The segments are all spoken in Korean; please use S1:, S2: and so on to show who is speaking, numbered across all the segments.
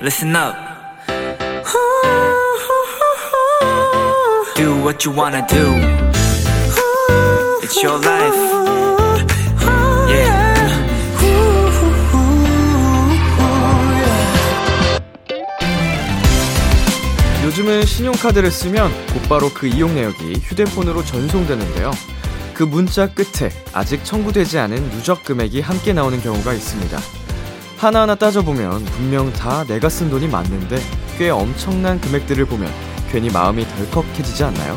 S1: listen up. Do what you wanna do. It's your life. Yeah.
S2: 요즘은 신용카드를 쓰면 곧바로 그 이용 내역이 휴대폰으로 전송되는데요. 그 문자 끝에 아직 청구되지 않은 누적 금액이 함께 나오는 경우가 있습니다. 하나하나 따져보면 분명 다 내가 쓴 돈이 맞는데 꽤 엄청난 금액들을 보면 괜히 마음이 덜컥해지지 않나요?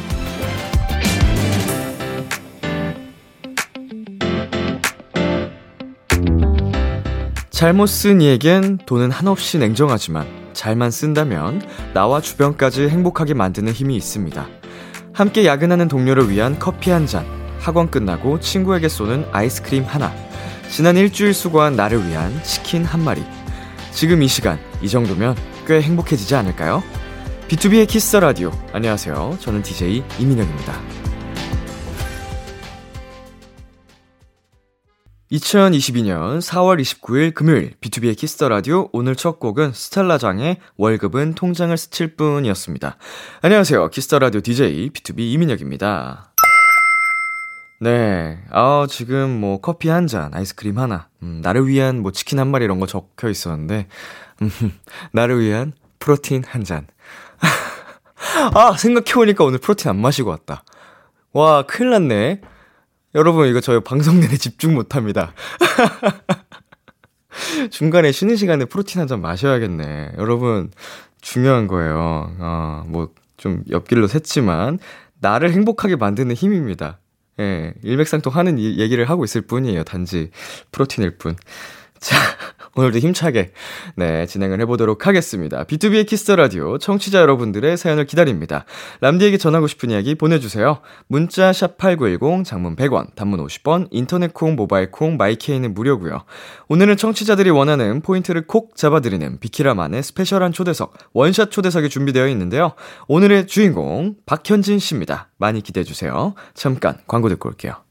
S2: 잘못 쓴 이에겐 돈은 한없이 냉정하지만 잘만 쓴다면 나와 주변까지 행복하게 만드는 힘이 있습니다. 함께 야근하는 동료를 위한 커피 한 잔, 학원 끝나고 친구에게 쏘는 아이스크림 하나, 지난 일주일 수고한 나를 위한 치킨 한 마리. 지금 이 시간, 이 정도면 꽤 행복해지지 않을까요? BTOB의 키스 더 라디오. 안녕하세요. 저는 DJ 이민혁입니다. 2022년 4월 29일 금요일 BTOB의 키스 더 라디오 오늘 첫 곡은 스텔라장의 월급은 통장을 스칠 뿐이었습니다. 안녕하세요. 키스 더 라디오 DJ BTOB 이민혁입니다. 네. 아, 지금 뭐 커피 한 잔, 아이스크림 하나, 음, 나를 위한 뭐 치킨 한 마리 이런 거 적혀 있었는데, 음, 나를 위한 프로틴 한 잔. 아, 생각해보니까 오늘 프로틴 안 마시고 왔다. 와, 큰일 났네. 여러분, 이거 저희 방송 내내 집중 못 합니다. 중간에 쉬는 시간에 프로틴 한 잔 마셔야겠네. 여러분, 중요한 거예요. 어, 뭐, 좀 옆길로 샜지만, 나를 행복하게 만드는 힘입니다. 예, 일맥상통 하는 이, 얘기를 하고 있을 뿐이에요. 단지 프로틴일 뿐. 자, 오늘도 힘차게, 네, 진행을 해보도록 하겠습니다. BTOB의 키스 더 라디오 청취자 여러분들의 사연을 기다립니다. 람디에게 전하고 싶은 이야기 보내주세요. 문자 샵8910, 장문 100원, 단문 50원, 인터넷 콩, 모바일 콩, 마이케이는 무료고요 오늘은 청취자들이 원하는 포인트를 콕 잡아드리는 비키라만의 스페셜한 초대석, 원샷 초대석이 준비되어 있는데요. 오늘의 주인공, 박현진 씨입니다. 많이 기대해 주세요. 잠깐 광고 듣고 올게요.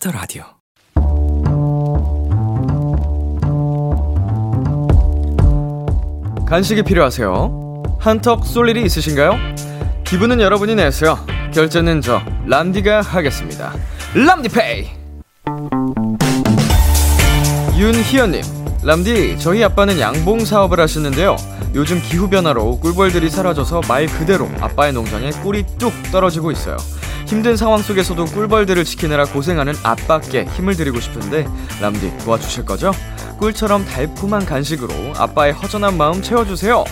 S2: 키스 더 라디오. 간식이 필요하세요? 한턱 쏠 일이 있으신가요? 기분은 여러분이 내세요. 결제는 저 람디가 하겠습니다. 람디페이. 윤희연님, 람디 저희 아빠는 양봉 사업을 하시는데요. 요즘 기후 변화로 꿀벌들이 사라져서 말 그대로 아빠의 농장에 꿀이 뚝 떨어지고 있어요. 힘든 상황 속에서도 꿀벌들을 지키느라 고생하는 아빠께 힘을 드리고 싶은데 람디 도와주실 거죠? 꿀처럼 달콤한 간식으로 아빠의 허전한 마음 채워주세요.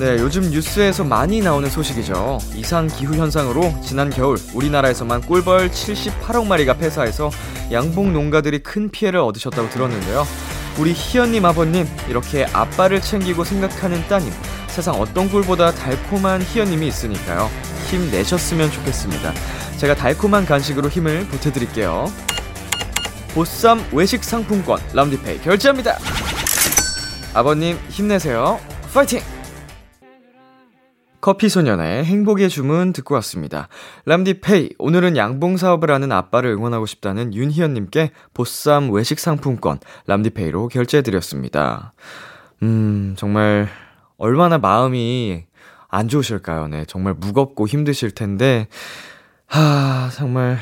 S2: 네, 요즘 뉴스에서 많이 나오는 소식이죠. 이상 기후 현상으로 지난 겨울 우리나라에서만 꿀벌 78억 마리가 폐사해서 양봉 농가들이 큰 피해를 얻으셨다고 들었는데요. 우리 희연님 아버님 이렇게 아빠를 챙기고 생각하는 따님 세상 어떤 꿀보다 달콤한 희연님이 있으니까요. 힘 내셨으면 좋겠습니다. 제가 달콤한 간식으로 힘을 보태드릴게요. 보쌈 외식 상품권 람디페이 결제합니다. 아버님 힘내세요. 파이팅! 커피 소년의 행복의 주문 듣고 왔습니다. 람디페이, 오늘은 양봉 사업을 하는 아빠를 응원하고 싶다는 윤희연님께 보쌈 외식 상품권 람디페이로 결제해드렸습니다. 음, 정말 얼마나 마음이 안 좋으실까요? 네, 정말 무겁고 힘드실 텐데, 하, 정말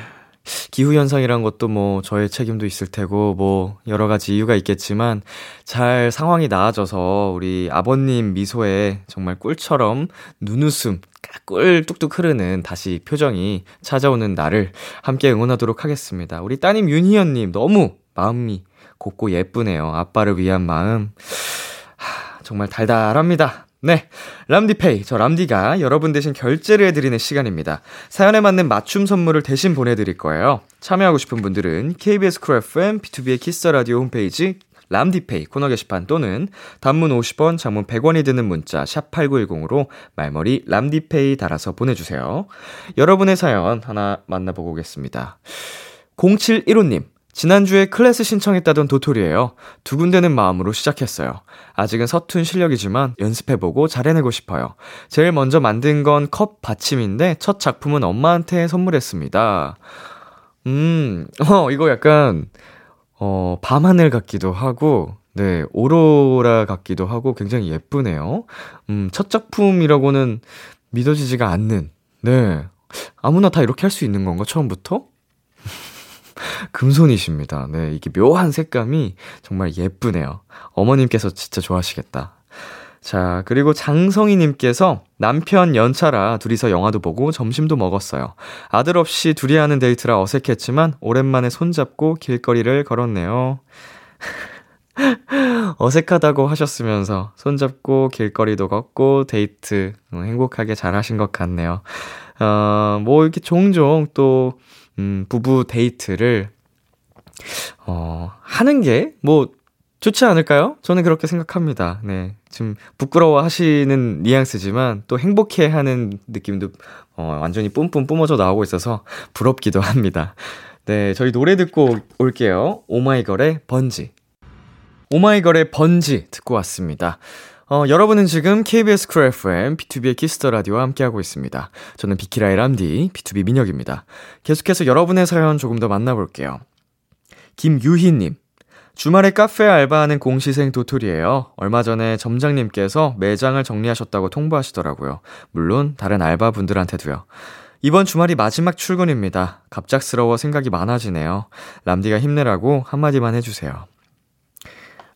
S2: 기후현상이란 것도 뭐 저의 책임도 있을 테고 뭐 여러 가지 이유가 있겠지만 잘 상황이 나아져서 우리 아버님 미소에 정말 꿀처럼 눈웃음 꿀 뚝뚝 흐르는 다시 표정이 찾아오는 날을 함께 응원하도록 하겠습니다. 우리 따님 윤희연님 너무 마음이 곱고 예쁘네요. 아빠를 위한 마음. 하, 정말 달달합니다. 네. 람디페이. 저 람디가 여러분 대신 결제를 해드리는 시간입니다. 사연에 맞는 맞춤 선물을 대신 보내드릴 거예요. 참여하고 싶은 분들은 KBS 쿨 FM, BTOB의 키스 더 라디오 홈페이지 람디페이 코너 게시판 또는 단문 50원, 장문 100원이 드는 문자 샵 8910으로 말머리 람디페이 달아서 보내주세요. 여러분의 사연 하나 만나보고 오겠습니다. 0715님. 지난주에 클래스 신청했다던 도토리예요. 두군데는 마음으로 시작했어요. 아직은 서툰 실력이지만 연습해보고 잘해내고 싶어요. 제일 먼저 만든 건 컵 받침인데 첫 작품은 엄마한테 선물했습니다. 음, 어, 이거 약간, 어, 밤하늘 같기도 하고, 네, 오로라 같기도 하고 굉장히 예쁘네요. 음, 첫 작품이라고는 믿어지지가 않는, 네. 아무나 다 이렇게 할 수 있는 건가, 처음부터? 금손이십니다. 네, 이게 묘한 색감이 정말 예쁘네요. 어머님께서 진짜 좋아하시겠다. 자, 그리고 장성희님께서 남편 연차라 둘이서 영화도 보고 점심도 먹었어요. 아들 없이 둘이 하는 데이트라 어색했지만 오랜만에 손잡고 길거리를 걸었네요. 어색하다고 하셨으면서 손잡고 길거리도 걷고 데이트 행복하게 잘 하신 것 같네요. 어, 뭐 이렇게 종종 또 음, 부부 데이트를, 어, 하는 게, 뭐, 좋지 않을까요? 저는 그렇게 생각합니다. 네. 지금 부끄러워 하시는 뉘앙스지만 또 행복해 하는 느낌도, 어, 완전히 뿜뿜 뿜어져 나오고 있어서 부럽기도 합니다. 네. 저희 노래 듣고 올게요. 오마이걸의 번지. 오마이걸의 번지 듣고 왔습니다. 어, 여러분은 지금 KBS 쿨 FM, B2B의 키스터 라디오와 함께하고 있습니다. 저는 비키라의 람디, BTOB 민혁입니다. 계속해서 여러분의 사연 조금 더 만나볼게요. 김유희님. 주말에 카페 알바하는 공시생 도토리예요. 얼마 전에 점장님께서 매장을 정리하셨다고 통보하시더라고요. 물론 다른 알바분들한테도요. 이번 주말이 마지막 출근입니다. 갑작스러워 생각이 많아지네요. 람디가 힘내라고 한마디만 해주세요.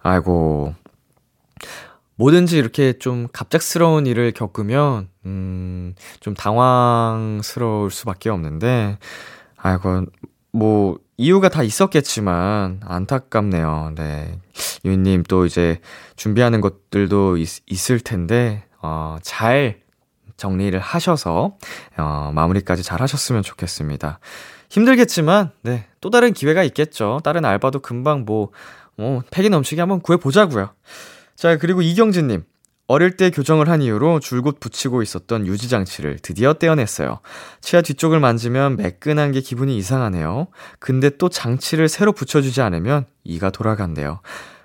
S2: 아이고, 뭐든지 이렇게 좀 갑작스러운 일을 겪으면, 음, 좀 당황스러울 수밖에 없는데, 아이고, 뭐, 이유가 다 있었겠지만, 안타깝네요. 네. 유님 또 이제 준비하는 것들도 있, 있을 텐데, 어, 잘 정리를 하셔서, 어, 마무리까지 잘 하셨으면 좋겠습니다. 힘들겠지만, 네. 또 다른 기회가 있겠죠. 다른 알바도 금방 뭐, 뭐, 패기 넘치게 한번 구해보자고요. 자, 그리고 이경진님. 어릴 때 교정을 한 이후로 줄곧 붙이고 있었던 유지장치를 드디어 떼어냈어요. 치아 뒤쪽을 만지면 매끈한 게 기분이 이상하네요. 근데 또 장치를 새로 붙여주지 않으면 이가 돌아간대요.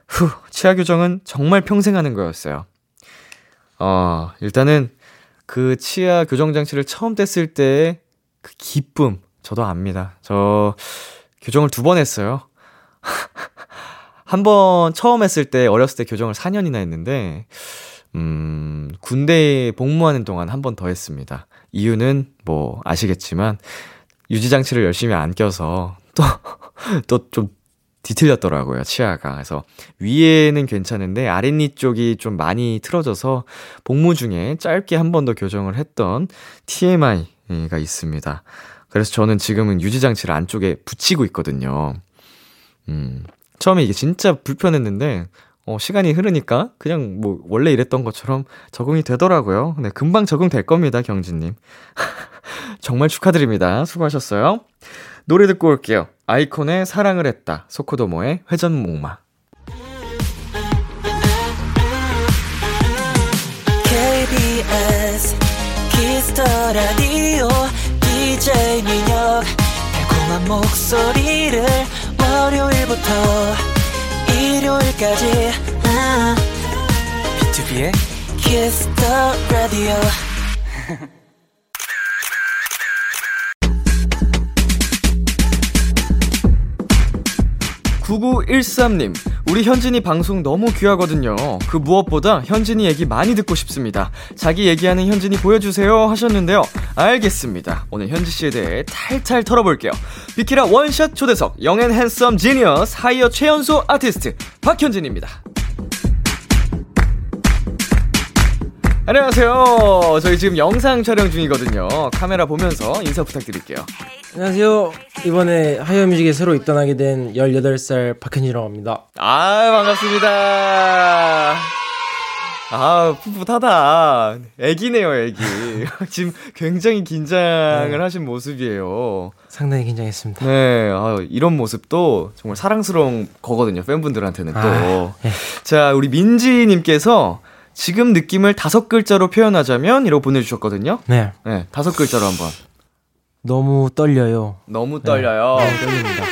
S2: 후, 치아 교정은 정말 평생 하는 거였어요. 어, 일단은 그 치아 교정 장치를 처음 뗐을 때의 그 기쁨, 저도 압니다. 저 교정을 두 번 했어요. 한 번 처음 했을 때 어렸을 때 교정을 4년이나 했는데 음, 군대에 복무하는 동안 한 번 더 했습니다. 이유는 뭐 아시겠지만 유지 장치를 열심히 안 껴서 또 또 좀 뒤틀렸더라고요, 치아가. 그래서 위에는 괜찮은데 아랫니 쪽이 좀 많이 틀어져서 복무 중에 짧게 한 번 더 교정을 했던 TMI가 있습니다. 그래서 저는 지금은 유지 장치를 안쪽에 붙이고 있거든요. 음, 처음에 이게 진짜 불편했는데, 어, 시간이 흐르니까 그냥 뭐 원래 이랬던 것처럼 적응이 되더라고요. 네, 금방 적응될 겁니다, 경진님. 정말 축하드립니다. 수고하셨어요. 노래 듣고 올게요. 아이콘의 사랑을 했다. 소코도모의 회전목마.
S1: KBS Kiss the Radio DJ 민혁 달콤한 목소리를 월요일부터 일요일까지 아, BTOB의 Kiss the Radio
S2: 9913님, 우리 현진이 방송 너무 귀하거든요. 그 무엇보다 현진이 얘기 많이 듣고 싶습니다. 자기 얘기하는 현진이 보여주세요 하셨는데요. 알겠습니다. 오늘 현진 씨에 대해 탈탈 털어볼게요. 비키라 원샷 초대석, young and handsome genius 하이어 최연소 아티스트, 박현진입니다. 안녕하세요. 저희 지금 영상 촬영 중이거든요. 카메라 보면서 인사 부탁드릴게요.
S3: 안녕하세요. 이번에 하이어뮤직에 새로 입단하게 된 18살 박현이라고 합니다.
S2: 아, 반갑습니다. 아, 풋풋하다. 애기네요, 애기. 지금 굉장히 긴장을 네. 하신 모습이에요.
S3: 상당히 긴장했습니다.
S2: 네, 아, 이런 모습도 정말 사랑스러운 거거든요, 팬분들한테는 또. 아, 네. 자, 우리 민지님께서 지금 느낌을 다섯 글자로 표현하자면 이러고 보내주셨거든요.
S3: 네.
S2: 네, 다섯 글자로 한번.
S3: 너무 떨려요.
S2: 너무 떨려요.
S3: 네, 너무 떨립니다.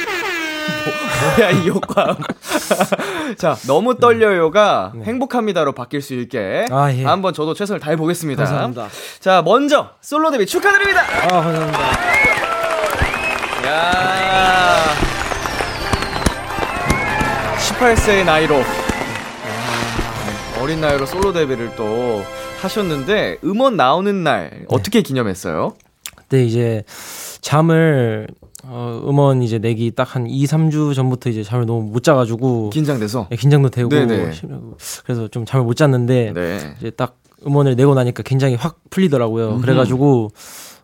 S2: 뭐, 뭐야 이 효과. 자, 너무 떨려요가 네. 행복합니다로 바뀔 수 있게 아, 예. 한번 저도 최선을 다해 보겠습니다.
S3: 감사합니다.
S2: 자, 먼저 솔로 데뷔 축하드립니다.
S3: 아, 감사합니다.
S2: 야. 18세의 나이로 아, 어린 나이로 솔로 데뷔를 또 하셨는데 음원 나오는 날 네. 어떻게 기념했어요?
S3: 그때 이제 잠을 어, 음원 이제 내기 딱 한 2, 3주 전부터 이제 잠을 너무 못 자가지고
S2: 긴장돼서
S3: 네, 긴장도 되고 네네. 그래서 좀 잠을 못 잤는데 네. 이제 딱 음원을 내고 나니까 굉장히 확 풀리더라고요. 음흠. 그래가지고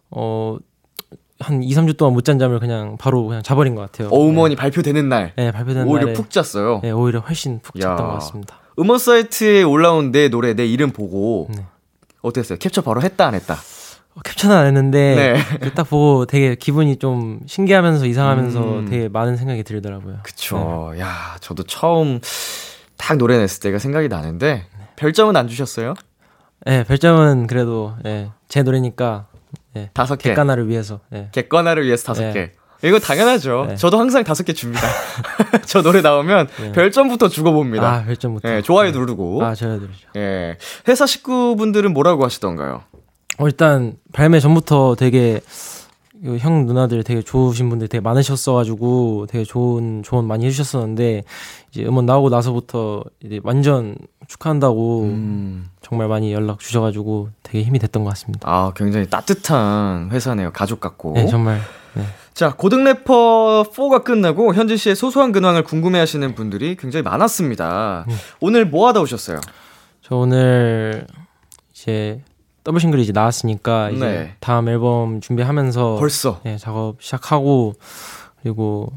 S3: 어. 한 2, 3주 동안 못 잔 잠을 그냥 바로 그냥 자버린 것 같아요.
S2: 어, 음원이 네. 발표되는 날.
S3: 네, 발표되는
S2: 오히려 푹 잤어요.
S3: 네, 오히려 훨씬 푹 잤던 것 같습니다.
S2: 음원 사이트에 올라온 내 노래, 내 이름 보고 네. 어땠어요? 캡처 바로 했다, 안 했다?
S3: 어, 캡처는 안 했는데 네. 그딱 보고 되게 기분이 좀 신기하면서 이상하면서 음. 되게 많은 생각이 들더라고요.
S2: 그쵸. 네. 야, 저도 처음 딱 노래 냈을 때가 생각이 나는데 네. 별점은 안 주셨어요?
S3: 네, 별점은 그래도 네, 제 노래니까 네,
S2: 다섯 개.
S3: 객관화를 위해서. 네.
S2: 객관화를 위해서 다섯 네. 개. 이거 당연하죠. 네. 저도 항상 다섯 개 줍니다. 저 노래 나오면 네. 별점부터 주고 봅니다.
S3: 아, 별점부터.
S2: 네, 좋아요 누르고.
S3: 아, 좋아요 누르죠.
S2: 예. 회사 식구분들은 뭐라고 하시던가요?
S3: 어, 일단 발매 전부터 되게 형 누나들 되게 좋으신 분들 되게 많으셨어가지고 되게 좋은 조언 많이 해주셨었는데 이제 음원 나오고 나서부터 이제 완전 축하한다고 음. 정말 많이 연락 주셔가지고 되게 힘이 됐던 것 같습니다.
S2: 아 굉장히 따뜻한 회사네요 가족 같고.
S3: 네 정말. 네.
S2: 자 고등 래퍼 4가 끝나고 현진 씨의 소소한 근황을 궁금해 하시는 분들이 굉장히 많았습니다. 음. 오늘 뭐 하다 오셨어요?
S3: 저 오늘 이제 더블 싱글이 이제 나왔으니까 이제 네. 다음 앨범 준비하면서
S2: 벌써
S3: 네, 작업 시작하고 그리고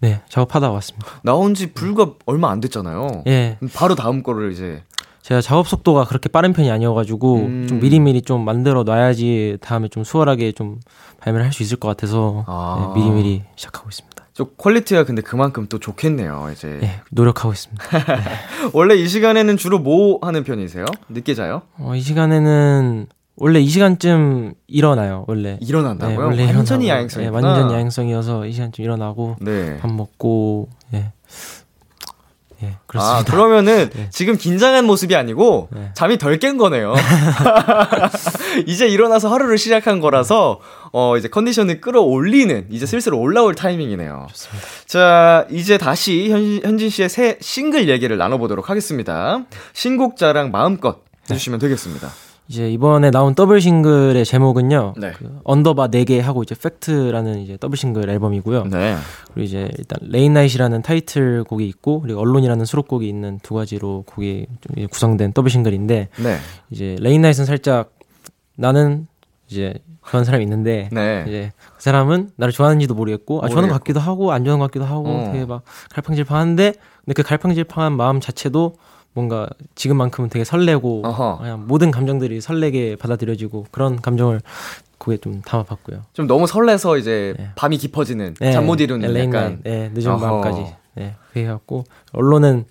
S3: 네 작업하다 왔습니다.
S2: 나온 지 불과 얼마 안 됐잖아요.
S3: 예.
S2: 바로 다음 거를 이제
S3: 제가 작업 속도가 그렇게 빠른 편이 아니어가지고 음. 좀 미리미리 좀 만들어 놔야지 다음에 좀 수월하게 좀 발매를 할 수 있을 것 같아서 아. 네, 미리미리 시작하고 있습니다.
S2: 저 quality가 근데 그만큼 또 좋겠네요, 이제.
S3: 네, 노력하고 있습니다. 네.
S2: 원래 이 시간에는 주로 뭐 하는 편이세요? 늦게 자요?
S3: 어, 이 시간에는 원래 이 시간쯤 일어나요, 원래.
S2: 일어난다고요? 네, 원래 완전히 야행성. 네,
S3: 완전 야행성이어서 이 시간쯤 일어나고 네. 밥 먹고 예. 예, 그렇습니다.
S2: 아, 그러면은 네. 지금 긴장한 모습이 아니고 네. 잠이 덜 깬 거네요. 이제 일어나서 하루를 시작한 거라서 어 이제 컨디션을 끌어올리는 이제 슬슬 올라올 타이밍이네요.
S3: 좋습니다.
S2: 자, 이제 다시 현, 현진 씨의 새 싱글 얘기를 나눠보도록 하겠습니다. 신곡 자랑 마음껏 해주시면 되겠습니다.
S3: 이제 이번에 나온 더블 싱글의 제목은요. 네. 그 underbar 4개 하고 이제 FECT라는 이제 더블 싱글 앨범이고요.
S2: 네.
S3: 그리고 이제 일단 Late Night이라는 타이틀 곡이 있고 그리고 Alone이라는 수록곡이 있는 두 가지로 곡이 좀 구성된 더블 싱글인데
S2: 네.
S3: 이제 Late Night은 살짝 나는 이제 그런 사람이 있는데 네. 이제 그 사람은 나를 좋아하는지도 모르겠고 아 좋아하는 것 같기도 하고 안 좋아하는 것 같기도 하고 어. 되게 막 갈팡질팡한데 근데 그 갈팡질팡한 마음 자체도 뭔가 지금만큼은 되게 설레고 어허. 그냥 모든 감정들이 설레게 받아들여지고 그런 감정을 그게 좀 담아봤고요.
S2: 좀 너무 설레서 이제 네. 밤이 깊어지는 네. 잠못 이루는 약간
S3: 네, 늦은 어허. 밤까지 네, 그래 갖고 Alone은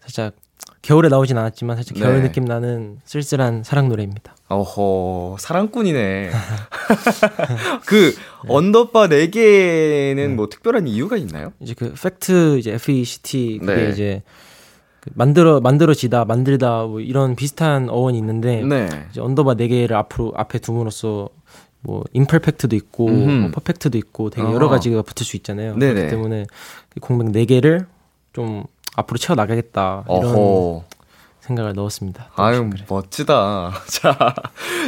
S3: 살짝 겨울에 나오진 않았지만 살짝 겨울 네. 느낌 나는 쓸쓸한 사랑 노래입니다.
S2: 어허 사랑꾼이네. 그 네. underbar 4개는 네. 뭐 특별한 이유가 있나요?
S3: 이제 그 FECT 이제 FECT 그게 네. 이제 그 만들어 만들어지다 만들다 뭐 이런 비슷한 어원이 있는데
S2: 네.
S3: 이제 underbar 네 개를 앞으로 앞에 둠으로써 뭐 imperfect도 있고 뭐 perfect도 있고 되게 여러 가지가 붙을 수 있잖아요. 네네. 그렇기 때문에 공백 네 개를 좀 앞으로 채워 나가겠다 이런 어허. 생각을 넣었습니다.
S2: 아유 그래. 멋지다. 자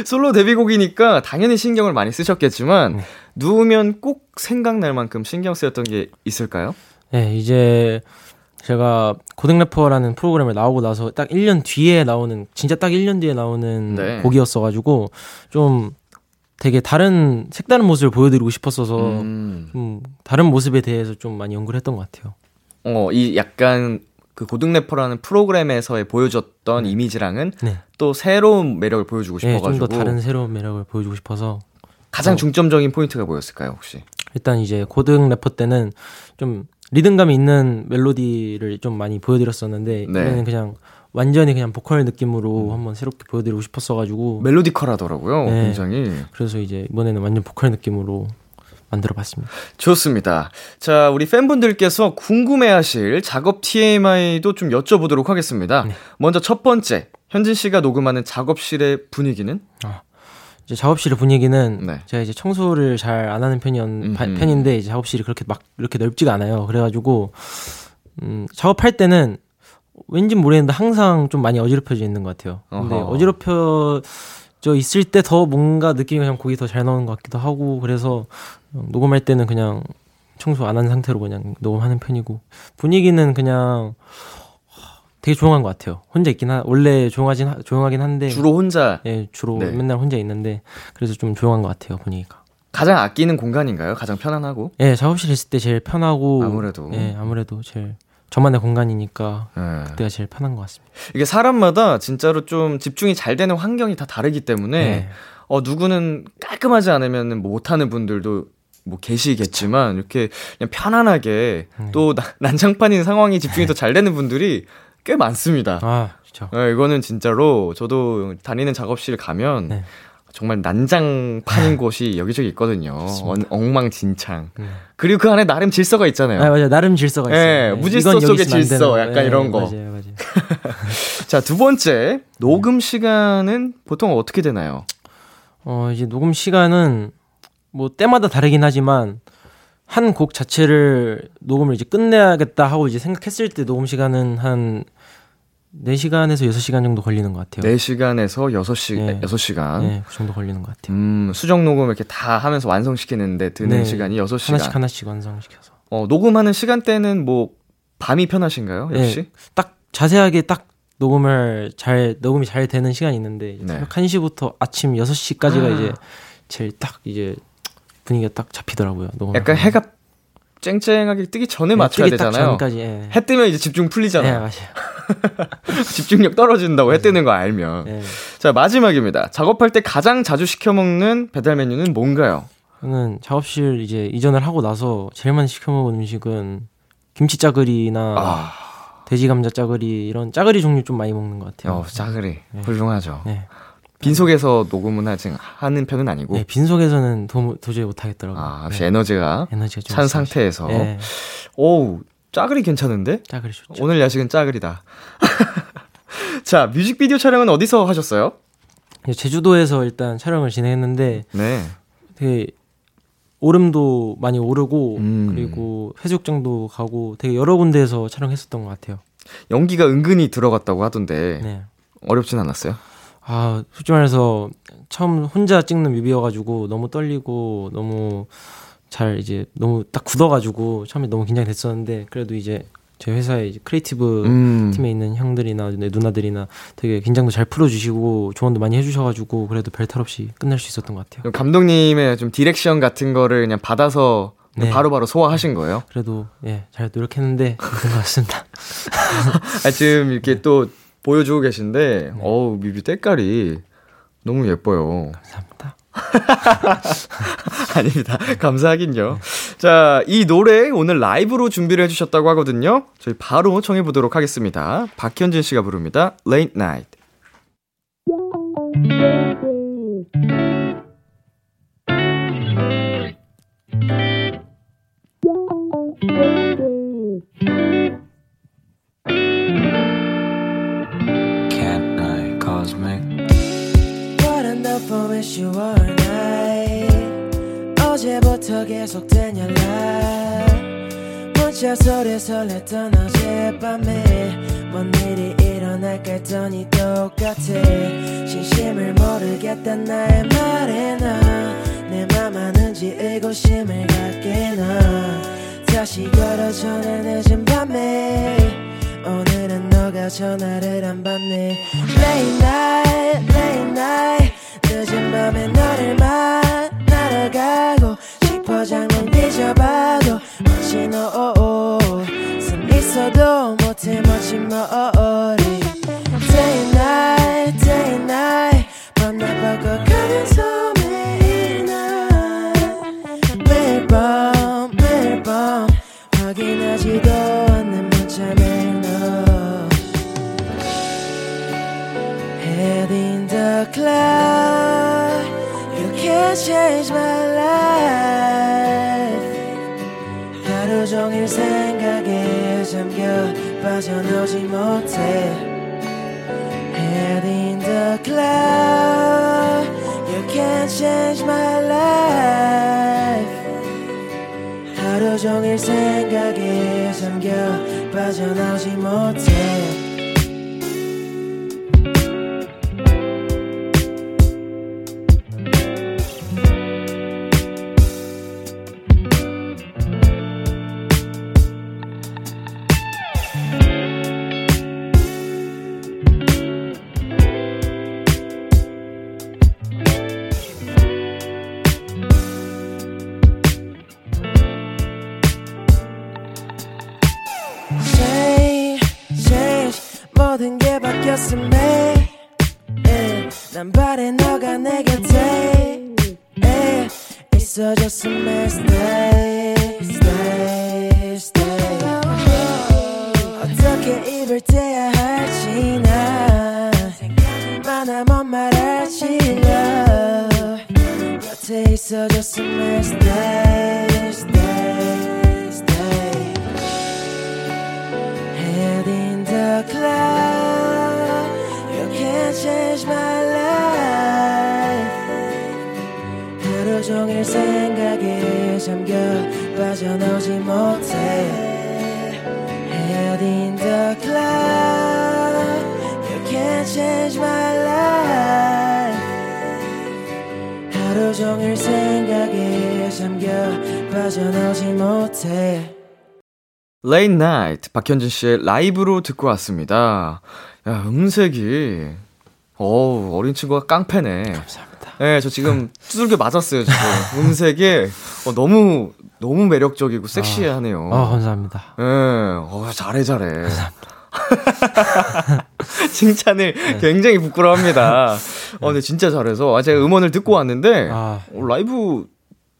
S2: 솔로 데뷔곡이니까 당연히 신경을 많이 쓰셨겠지만 네. 누우면 꼭 생각날 만큼 신경 쓰였던 게 있을까요?
S3: 네 이제 제가 고등 래퍼라는 프로그램을 나오고 나서 딱 1년 뒤에 나오는 진짜 딱 1년 뒤에 나오는 네. 곡이었어 가지고 좀 되게 다른 색다른 모습을 보여드리고 싶었어서 음. 좀 다른 모습에 대해서 좀 많이 연구를 했던 것 같아요.
S2: 어, 이 약간 그 고등 래퍼라는 프로그램에서의 보여줬던 네. 이미지랑은 네. 또 새로운 매력을 보여주고 싶어가지고 네,
S3: 좀더 다른 새로운 매력을 보여주고 싶어서
S2: 가장 어, 중점적인 포인트가 뭐였을까요 혹시?
S3: 일단 이제 고등 래퍼 때는 좀 리듬감이 있는 멜로디를 좀 많이 보여드렸었는데 네. 이번에는 그냥 완전히 그냥 보컬 느낌으로 음. 한번 새롭게 보여드리고 싶었어가지고
S2: 멜로디컬하더라고요 네. 굉장히
S3: 그래서 이제 이번에는 완전 보컬 느낌으로 만들어 봤습니다.
S2: 좋습니다. 자, 우리 팬분들께서 궁금해 하실 작업 TMI도 좀 여쭤보도록 하겠습니다. 네. 먼저 첫 번째, 현진 씨가 녹음하는 작업실의 분위기는? 아,
S3: 이제 작업실의 분위기는 네. 제가 이제 청소를 잘 안 하는 편이었, 음 편인데 이제 작업실이 그렇게 막 이렇게 넓지가 않아요. 그래가지고 음, 작업할 때는 왠지 모르겠는데 항상 좀 많이 어지럽혀져 있는 것 같아요. 근데 어허. 어지럽혀 저 있을 때 더 뭔가 느낌이 그냥 곡이 더 잘 나오는 것 같기도 하고 그래서 녹음할 때는 그냥 청소 안 한 상태로 그냥 녹음하는 편이고 분위기는 그냥 되게 조용한 것 같아요. 혼자 있긴 하 원래 조용하진 조용하긴 한데
S2: 주로 혼자
S3: 예 주로 네. 맨날 혼자 있는데 그래서 좀 조용한 것 같아요 분위기가.
S2: 가장 아끼는 공간인가요? 가장 편안하고?
S3: 예 작업실 있을 때 제일 편하고
S2: 아무래도
S3: 예 아무래도 제일 저만의 공간이니까 네. 그때가 제일 편한 것 같습니다.
S2: 이게 사람마다 진짜로 좀 집중이 잘 되는 환경이 다 다르기 때문에 네. 어 누구는 깔끔하지 않으면 뭐 못하는 분들도 뭐 계시겠지만 이렇게 그냥 편안하게 네. 또 난장판인 상황이 집중이 더 잘 되는 분들이 꽤 많습니다.
S3: 아, 그렇죠.
S2: 네, 이거는 진짜로 저도 다니는 작업실 가면 네. 정말 난장판인 곳이 여기저기 있거든요. 어, 엉망진창. 네. 그리고 그 안에 나름 질서가 있잖아요.
S3: 아, 맞아요. 나름 질서가 있어요. 네,
S2: 네. 무질서 속의 질서, 약간 네, 이런 거.
S3: 맞아요, 맞아요.
S2: 자, 두 번째, 녹음 시간은 보통 어떻게 되나요?
S3: 어, 이제 녹음 시간은 뭐 때마다 다르긴 하지만 한 곡 자체를 녹음을 이제 끝내야겠다 하고 이제 생각했을 때 녹음 시간은 한 4시간에서 6시간 정도 걸리는 것 같아요.
S2: 4시간에서 6시, 네. 6시간?
S3: 네, 그 정도 걸리는 것 같아요.
S2: 음, 수정 녹음 이렇게 다 하면서 완성시키는데 드는 네, 시간이 6시간.
S3: 하나씩 하나씩 완성시켜서.
S2: 어, 녹음하는 시간대는 뭐, 밤이 편하신가요? 네, 역시?
S3: 네, 딱 자세하게 딱 녹음을 잘, 녹음이 잘 되는 시간이 있는데, 네. 새벽 1시부터 아침 6시까지가 아. 이제 제일 딱 이제 분위기가 딱 잡히더라고요. 녹음
S2: 약간 해가 쨍쨍하게 뜨기 전에 네, 맞춰야 되잖아요.
S3: 전까지, 예.
S2: 해 뜨면 이제 집중 풀리잖아요.
S3: 네, 맞아요.
S2: 집중력 떨어진다고 해 뜨는 거 알면. 네. 자, 마지막입니다. 작업할 때 가장 자주 시켜 먹는 배달 메뉴는 뭔가요?
S3: 저는 작업실 이제 이전을 하고 나서 제일 많이 시켜 먹은 음식은 김치 짜글이나 아... 돼지 감자 짜글이 이런 짜글이 종류 좀 많이 먹는 것 같아요.
S2: 어, 짜글이 네. 훌륭하죠. 네. 빈속에서 녹음은 하지 하는 편은 아니고.
S3: 네, 빈속에서는 도, 도저히 못 하겠더라고요.
S2: 아, 네. 에너지가, 에너지가 찬 상태에서. 네. 오, 짜글이 괜찮은데?
S3: 짜글이 좋죠.
S2: 오늘 야식은 짜글이다. 자, 뮤직비디오 촬영은 어디서 하셨어요?
S3: 제주도에서 일단 촬영을 진행했는데 네. 되게 오름도 많이 오르고 음. 그리고 해수욕장도 가고 되게 여러 군데에서 촬영했었던 것 같아요.
S2: 연기가 은근히 들어갔다고 하던데 네. 어렵진 않았어요?
S3: 아, 솔직히 말해서 처음 혼자 찍는 뮤비여가지고 너무 떨리고 너무 잘 이제 너무 딱 굳어가지고 처음에 너무 긴장됐었는데 그래도 이제 제 회사의 이제 creative 음. 팀에 있는 형들이나 누나들이나 되게 긴장도 잘 풀어주시고 조언도 많이 해주셔가지고 그래도 별탈 없이 끝낼 수 있었던 것 같아요.
S2: 감독님의 좀 direction 같은 거를 그냥 받아서 네. 바로 바로 소화하신 거예요?
S3: 그래도 예 잘 노력했는데 그런 것 같습니다.
S2: 아, 지금 이렇게 또 보여주고 계신데, 네. 어우, 뮤비 때깔이 너무 예뻐요.
S3: 감사합니다.
S2: 아닙니다. 감사하긴요. 자, 이 노래 오늘 라이브로 준비를 해주셨다고 하거든요. 저희 바로 청해보도록 하겠습니다. 박현진 씨가 부릅니다. Late Night. 소리 설렜던 어젯밤에 뭔 일이 일어날까 했더니 똑같아 진심을 모르겠단 나의 말에 나내 맘 아는지 의구심을 갖게 나. 다시 걸어 전화 늦은 밤에 오늘은 너가 전화를 안 받네 Late night, late night 늦은 밤에 너를 만나러 가고 싶어 장 잡아도 멋지노 숨 있어도 못해 멋진
S1: 머리 Day and night, day and night 밤낮바꿔 가면서 매일 날 매일 밤, 매일 밤 확인하지도 않는 문자 매일 너 Head in the cloud You can't change my life 하루 종일 생각에 잠겨 빠져나오지 못해 Head in the cloud You can't change my life 하루 종일 생각에 잠겨 빠져나오지 못해
S2: Late Night 박현진 씨의 라이브로 듣고 왔습니다. 야, 음색이 어우, 어린 친구가 깡패네.
S3: 감사합니다.
S2: 네, 저 지금 두들겨 맞았어요, 지금. 음색이 어, 너무, 너무 매력적이고 섹시하네요.
S3: 아, 어, 감사합니다.
S2: 예, 네, 어, 잘해, 잘해. 감사합니다. 칭찬을 네. 굉장히 부끄러워합니다. 어, 근데 진짜 잘해서. 아, 제가 음원을 듣고 왔는데, 아. 어, 라이브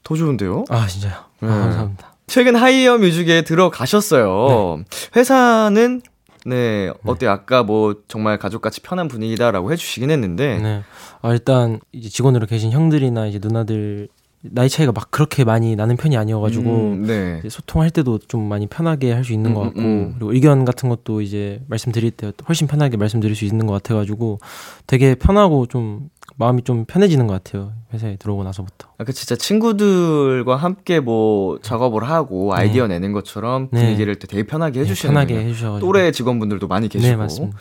S2: 더 좋은데요?
S3: 아, 진짜요? 네. 아, 감사합니다.
S2: 최근 하이어 뮤직에 들어가셨어요. 네. 회사는 네, 어때 아까 뭐 정말 가족같이 편한 분위기다라고 해주시긴 했는데. 네.
S3: 아, 일단 이제 직원으로 계신 형들이나 이제 누나들 나이 차이가 막 그렇게 많이 나는 편이 아니어가지고 음, 네. 소통할 때도 좀 많이 편하게 할 수 있는 음, 것 같고 음, 음. 그리고 의견 같은 것도 이제 말씀드릴 때 훨씬 편하게 말씀드릴 수 있는 것 같아가지고 되게 편하고 좀 마음이 좀 편해지는 것 같아요. 회사에 들어오고 나서부터.
S2: 아, 그 진짜 친구들과 함께 뭐 작업을 하고 네. 아이디어 네. 내는 것처럼 네. 분위기를 네. 되게 편하게 해주시는
S3: 네, 편하게 해주셔
S2: 또래 직원분들도 많이 계시고.
S3: 네, 맞습니다.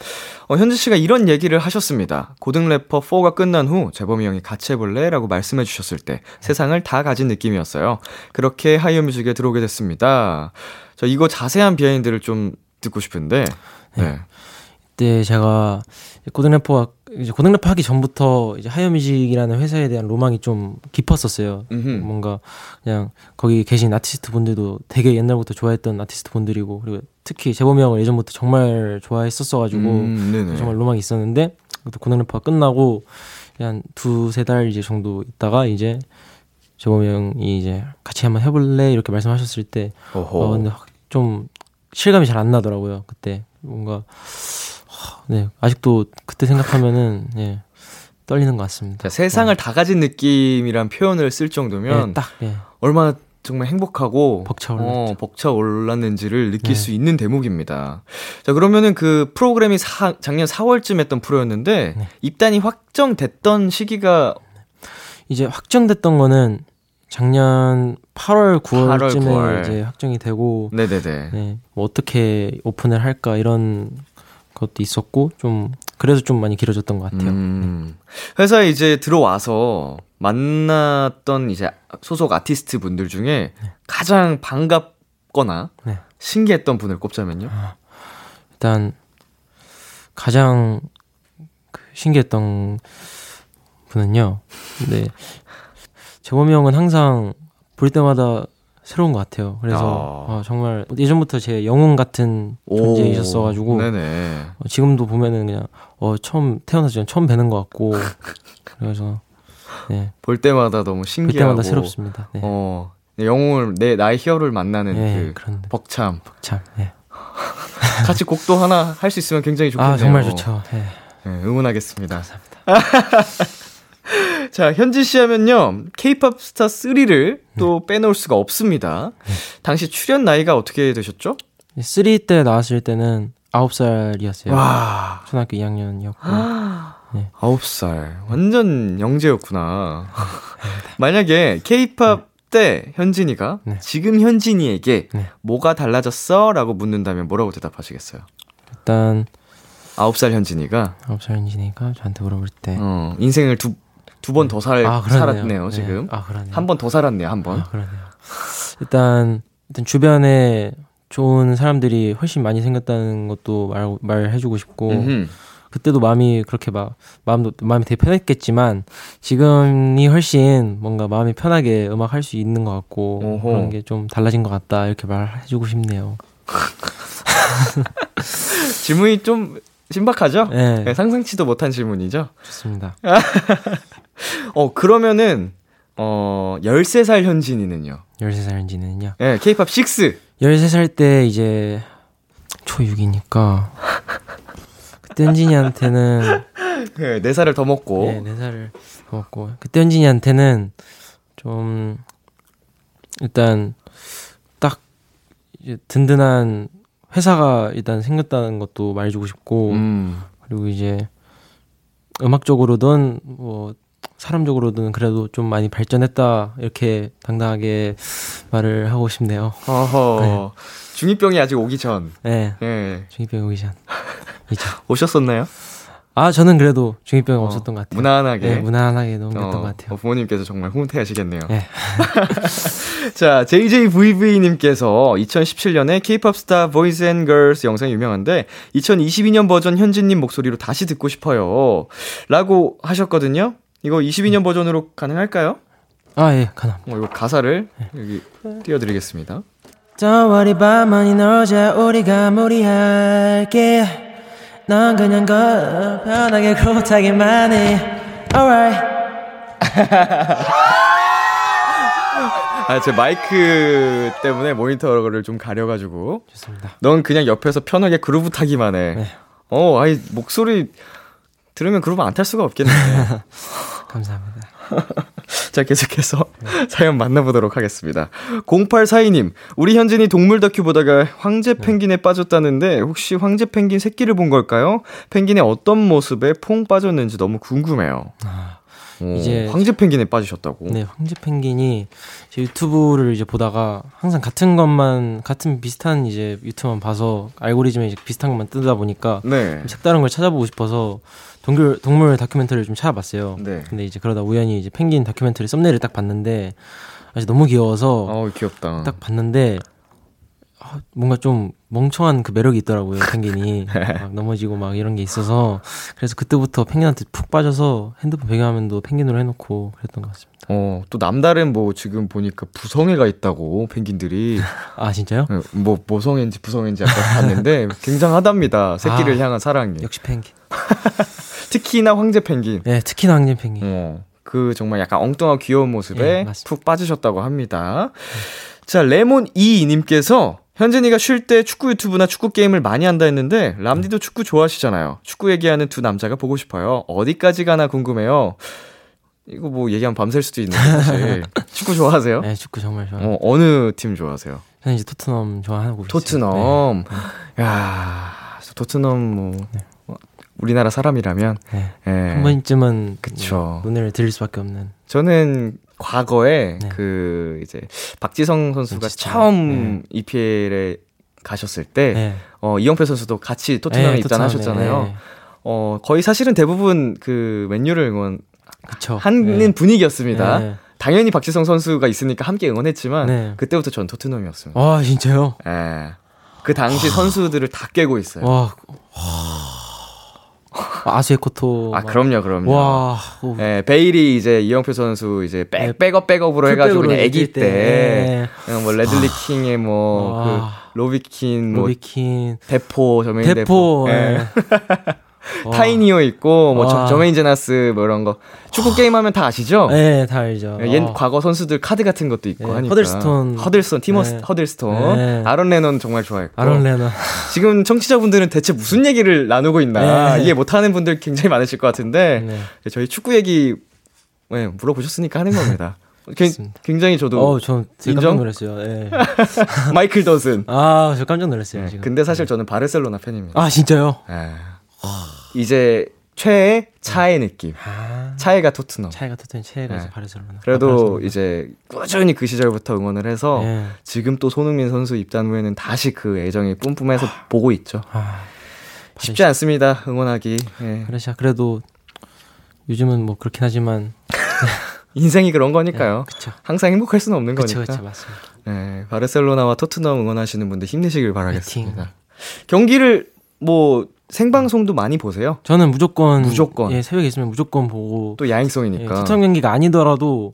S2: 어, 현진 씨가 이런 얘기를 하셨습니다. 고등 래퍼 4가 끝난 후 재범이 형이 같이 해볼래라고 말씀해 주셨을 때 세상을 다 가진 느낌이었어요. 그렇게 하이어 뮤직에 들어오게 됐습니다. 저 이거 자세한 behind를 좀 듣고 싶은데. 네. 네.
S3: 이때 제가 고등 래퍼가 이제 고등래퍼 하기 전부터 이제 하이어뮤직이라는 회사에 대한 로망이 좀 깊었었어요. 음흠. 뭔가 그냥 거기 계신 아티스트 분들도 되게 옛날부터 좋아했던 아티스트 분들이고 그리고 특히 재범이 형을 예전부터 정말 좋아했었어가지고 음, 정말 로망이 있었는데 고등래퍼가 끝나고 한 두세 달 이제 정도 있다가 이제 재범이 형이 이제 같이 한번 해볼래 이렇게 말씀하셨을 때 어, 근데 좀 실감이 잘 안 나더라고요 그때 뭔가 네, 아직도 그때 생각하면은 예, 떨리는 것 같습니다.
S2: 세상을 어. 다 가진 느낌이란 표현을 쓸 정도면 네, 딱 예. 얼마나 정말 행복하고
S3: 벅차올랐
S2: 어, 벅차올랐는지를 느낄 네. 수 있는 대목입니다. 자, 그러면은 그 프로그램이 사, 작년 4월쯤 했던 프로였는데 네. 입단이 확정됐던 시기가
S3: 이제 확정됐던 거는 작년 8월 9월쯤에 8월, 9월. 이제 확정이 되고 네네네. 네, 뭐 어떻게 오픈을 할까 이런 것도 있었고 좀 그래서 좀 많이 길어졌던 것 같아요. 음,
S2: 회사에 이제 들어와서 만났던 이제 소속 아티스트 분들 중에 네. 가장 반갑거나 네. 신기했던 분을 꼽자면요. 아,
S3: 일단 가장 그 신기했던 분은요. 네. 재범이 형은 항상 볼 때마다 새로운 것 같아요. 그래서 아. 어, 정말 예전부터 제 영웅 같은 존재이셨어가지고 어, 지금도 보면은 그냥 어, 처음 태어나서 그냥 처음 뵈는 것 같고 그래서
S2: 네. 볼 때마다 너무 신기하고
S3: 볼 때마다 새롭습니다. 네. 어,
S2: 영웅을 내 나의 히어로를 만나는 네, 그 그런 벅참.
S3: 벅참. 네.
S2: 같이 곡도 하나 할 수 있으면 굉장히 좋겠네요. 아
S3: 정말 좋죠. 네.
S2: 네, 응원하겠습니다.
S3: 감사합니다.
S2: 자, 현지 씨 하면요. 케이팝 스타 3를 또 네. 빼놓을 수가 없습니다. 네. 당시 출연 나이가 어떻게 되셨죠?
S3: 3때 나왔을 때는 9살이었어요. 와. 초등학교 2학년이었고.
S2: 네. 9살. 완전 영재였구나. 만약에 케이팝 때 현진이가 네. 지금 현진이에게 네. 뭐가 달라졌어? 라고 묻는다면 뭐라고 대답하시겠어요?
S3: 일단
S2: 9살 현진이가
S3: 9살 현진이가 저한테 물어볼 때
S2: 어, 인생을 두 두 번더 네. 아, 살았네요, 네. 지금. 아, 그러네요. 한 번 더 살았네요, 한 번. 아, 그러네요.
S3: 일단 일단 주변에 좋은 사람들이 훨씬 많이 생겼다는 것도 말 말해주고 싶고 음흠. 그때도 마음이 그렇게 막 마음도 마음이 되게 편했겠지만 지금이 훨씬 뭔가 마음이 편하게 음악 할 수 있는 것 같고 오호. 그런 게 좀 달라진 것 같다 이렇게 말해주고 싶네요.
S2: 질문이 좀 신박하죠? 네. 네, 상상치도 못한 질문이죠?
S3: 좋습니다.
S2: 어, 그러면은, 어, 13살 현진이는요?
S3: 13살 현진이는요?
S2: 네, 케이팝 6.
S3: 13살 때 이제 초6이니까 그때 현진이한테는
S2: 네, 4살을 더 먹고
S3: 네, 4살을 더 먹고 그때 현진이한테는 좀 일단 딱 이제 든든한 회사가 일단 생겼다는 것도 말해주고 싶고 음. 그리고 이제 음악적으로든 뭐 사람적으로든 그래도 좀 많이 발전했다 이렇게 당당하게 말을 하고 싶네요.
S2: 어허. 네. 중이병이 아직 오기 전.
S3: 네. 네. 중이병이 오기 전.
S2: 오셨었나요?
S3: 아, 저는 그래도 중이병이 어, 없었던 것 같아요.
S2: 무난하게.
S3: 네, 무난하게 넘겼던 어, 것 같아요.
S2: 어, 부모님께서 정말 훈훈해 하시겠네요. 네. 자, JJVV님께서 2017년에 K-pop 스타 Boys and Girls 영상이 유명한데 2022년 버전 현진님 목소리로 다시 듣고 싶어요. 라고 하셨거든요. 이거 22년 버전으로 가능할까요?
S3: 아, 예, 가능합니다.
S2: 어, 이거 가사를 네. 여기 띄워드리겠습니다.
S1: Don't worry about money, 너자 우리가 무리할게. 넌 그냥 거 편하게 그렇다기만 해. Alright.
S2: 아, 제 마이크 때문에 모니터를 좀 가려가지고.
S3: 좋습니다.
S2: 넌 그냥 옆에서 편하게 그루브 타기만 해. 네. 어, 아이, 목소리 들으면 그루브 안 탈 수가 없겠네.
S3: 감사합니다.
S2: 자, 계속해서 네. 사연 만나보도록 하겠습니다. 0842님, 우리 현진이 동물 다큐 보다가 황제 네. 펭귄에 네. 빠졌다는데, 혹시 황제 펭귄 새끼를 본 걸까요? 펭귄의 어떤 모습에 퐁 빠졌는지 너무 궁금해요. 아. 오, 이제 황제 펭귄에 빠지셨다고.
S3: 네, 황제 펭귄이 제 유튜브를 이제 보다가 항상 같은 것만 같은 비슷한 이제 유튜브만 봐서 알고리즘에 이제 비슷한 것만 뜨다 보니까 네. 색다른 걸 찾아보고 싶어서 동물 동물 다큐멘터리를 좀 찾아봤어요. 네. 근데 이제 그러다 우연히 이제 펭귄 다큐멘터리 썸네일을 딱 봤는데 아주 너무 귀여워서
S2: 어, 귀엽다.
S3: 딱 봤는데 아, 뭔가 좀 멍청한 그 매력이 있더라고요 펭귄이 막 넘어지고 막 이런 게 있어서 그래서 그때부터 펭귄한테 푹 빠져서 핸드폰 배경화면도 펭귄으로 해놓고 그랬던 것 같습니다.
S2: 어, 또 남다른 뭐 지금 보니까 부성애가 있다고 펭귄들이
S3: 아 진짜요? 네,
S2: 뭐 모성애인지 부성애인지 아까 봤는데 굉장합니다 새끼를 아, 향한 사랑이.
S3: 역시 펭귄.
S2: 특히나 황제 펭귄.
S3: 네, 특히나 황제 펭귄. 어,
S2: 그 정말 약간 엉뚱하고 귀여운 모습에 네, 푹 빠지셨다고 합니다. 자, 레몬 이님께서 현진이가 쉴 때 축구 유튜브나 축구 게임을 많이 한다 했는데 람디도 축구 좋아하시잖아요. 축구 얘기하는 두 남자가 보고 싶어요. 어디까지 가나 궁금해요. 이거 뭐 얘기하면 밤샐 수도 있는데 사실 축구 좋아하세요?
S3: 네, 축구 정말 좋아해요.
S2: 어, 어느 팀 좋아하세요?
S3: 저는 이제 토트넘 좋아하고
S2: 토트넘. 네. 야, 토트넘 뭐 네. 우리나라 사람이라면
S3: 네. 예. 한 번쯤은 그쵸. 네, 눈을 들릴 수밖에 없는.
S2: 저는 과거에 네. 그 이제 박지성 선수가 진짜. 처음 네. EPL에 가셨을 때 네. 어, 이영표 선수도 같이 토트넘에 네, 입단하셨잖아요. 네. 어, 거의 사실은 대부분 그 맨유를 응원 그쵸. 하는 네. 분위기였습니다. 당연히 박지성 선수가 있으니까 함께 응원했지만 그때부터 전 토트넘이었습니다.
S3: 아 진짜요?
S2: 예. 그 당시 선수들을 다 깨고 있어요.
S3: 와. 아수 에코토.
S2: 아, 그럼요, 그럼요. 와. 네, 베일이 이제 이영표 선수 이제 백, 네. 백업, 백업으로 해가지고 그냥 애기 때. 네. 뭐, 레들리 아. 킹의 뭐, 와. 그, 로비 킨, 뭐.
S3: 로비 킨.
S2: 데포, 저메인
S3: 데포. 데포. 네.
S2: 타이니오 있고 뭐 와. 저메인 제나스 뭐 이런 거 축구 게임 하면 다 아시죠?
S3: 네, 다 알죠.
S2: 예, 옛 어. 과거 선수들 카드 같은 것도 있고 네, 하니까.
S3: 허들스톤,
S2: 허들스톤, 티머스 네. 허들스톤, 네. 아론 레논 정말 좋아했고.
S3: 아론 레논.
S2: 지금 청취자분들은 대체 무슨 얘기를 나누고 있나 네. 이해 못하는 분들 굉장히 많으실 것 같은데 네. 저희 축구 얘기 네, 물어보셨으니까 하는 겁니다. 굉장히 저도
S3: 어, 저 인정 놀랐어요. 예.
S2: 마이클 더슨.
S3: 아, 저 깜짝 놀랐어요.
S2: 네, 근데 사실 저는 바르셀로나 팬입니다.
S3: 아, 진짜요?
S2: 네. 이제 최애 차의 느낌. 아. 차이가 토트넘.
S3: 차이가 토트넘, 최애가 네. 바르셀로나.
S2: 그래도 아, 바르셀로나. 이제 꾸준히 그 시절부터 응원을 해서 네. 지금 또 손흥민 선수 입단 후에는 다시 그 애정이 뿜뿜해서 아. 보고 있죠. 아. 쉽지 않습니다. 응원하기. 네.
S3: 그렇죠. 그래도 요즘은 뭐 그렇긴 하지만
S2: 인생이 그런 거니까요. 네, 항상 행복할 수는 없는
S3: 그쵸,
S2: 거니까.
S3: 그쵸, 맞습니다.
S2: 네, 바르셀로나와 토트넘 응원하시는 분들 힘내시길 바라겠습니다. 파이팅. 경기를 뭐 생방송도 많이 보세요?
S3: 저는 무조건 무조건 예, 새벽에 있으면 무조건 보고
S2: 또 야행성이니까.
S3: 예, 토트넘 경기가 아니더라도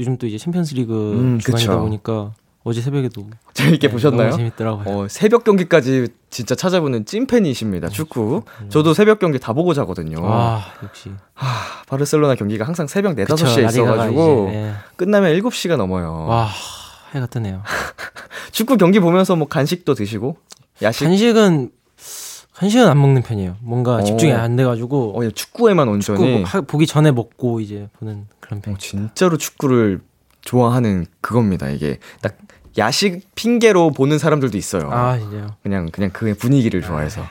S3: 요즘 또 이제 챔피언스리그 음, 주간이다 보니까 어제 새벽에도
S2: 재밌게 네, 보셨나요?
S3: 재밌더라고요.
S2: 어, 새벽 경기까지 진짜 찾아보는 찐팬이십니다. 어, 축구. 저도 새벽 경기 다 보고 자거든요.
S3: 아, 역시.
S2: 하, 바르셀로나 경기가 항상 새벽 4, 5시에 있어 가지고 이제, 네. 끝나면 7시가 넘어요.
S3: 와, 해가 뜨네요.
S2: 축구 경기 보면서 뭐 간식도 드시고 야식?
S3: 간식은 간식은 안 먹는 편이에요. 뭔가 어. 집중이 안 돼가지고.
S2: 어, 축구에만 온전히.
S3: 축구 보기 전에 먹고 이제 보는 그런 편. 어,
S2: 진짜로 축구를 좋아하는 그겁니다. 이게 딱 야식 핑계로 보는 사람들도 있어요.
S3: 아, 진짜요?
S2: 그냥 그냥 그 분위기를 좋아해서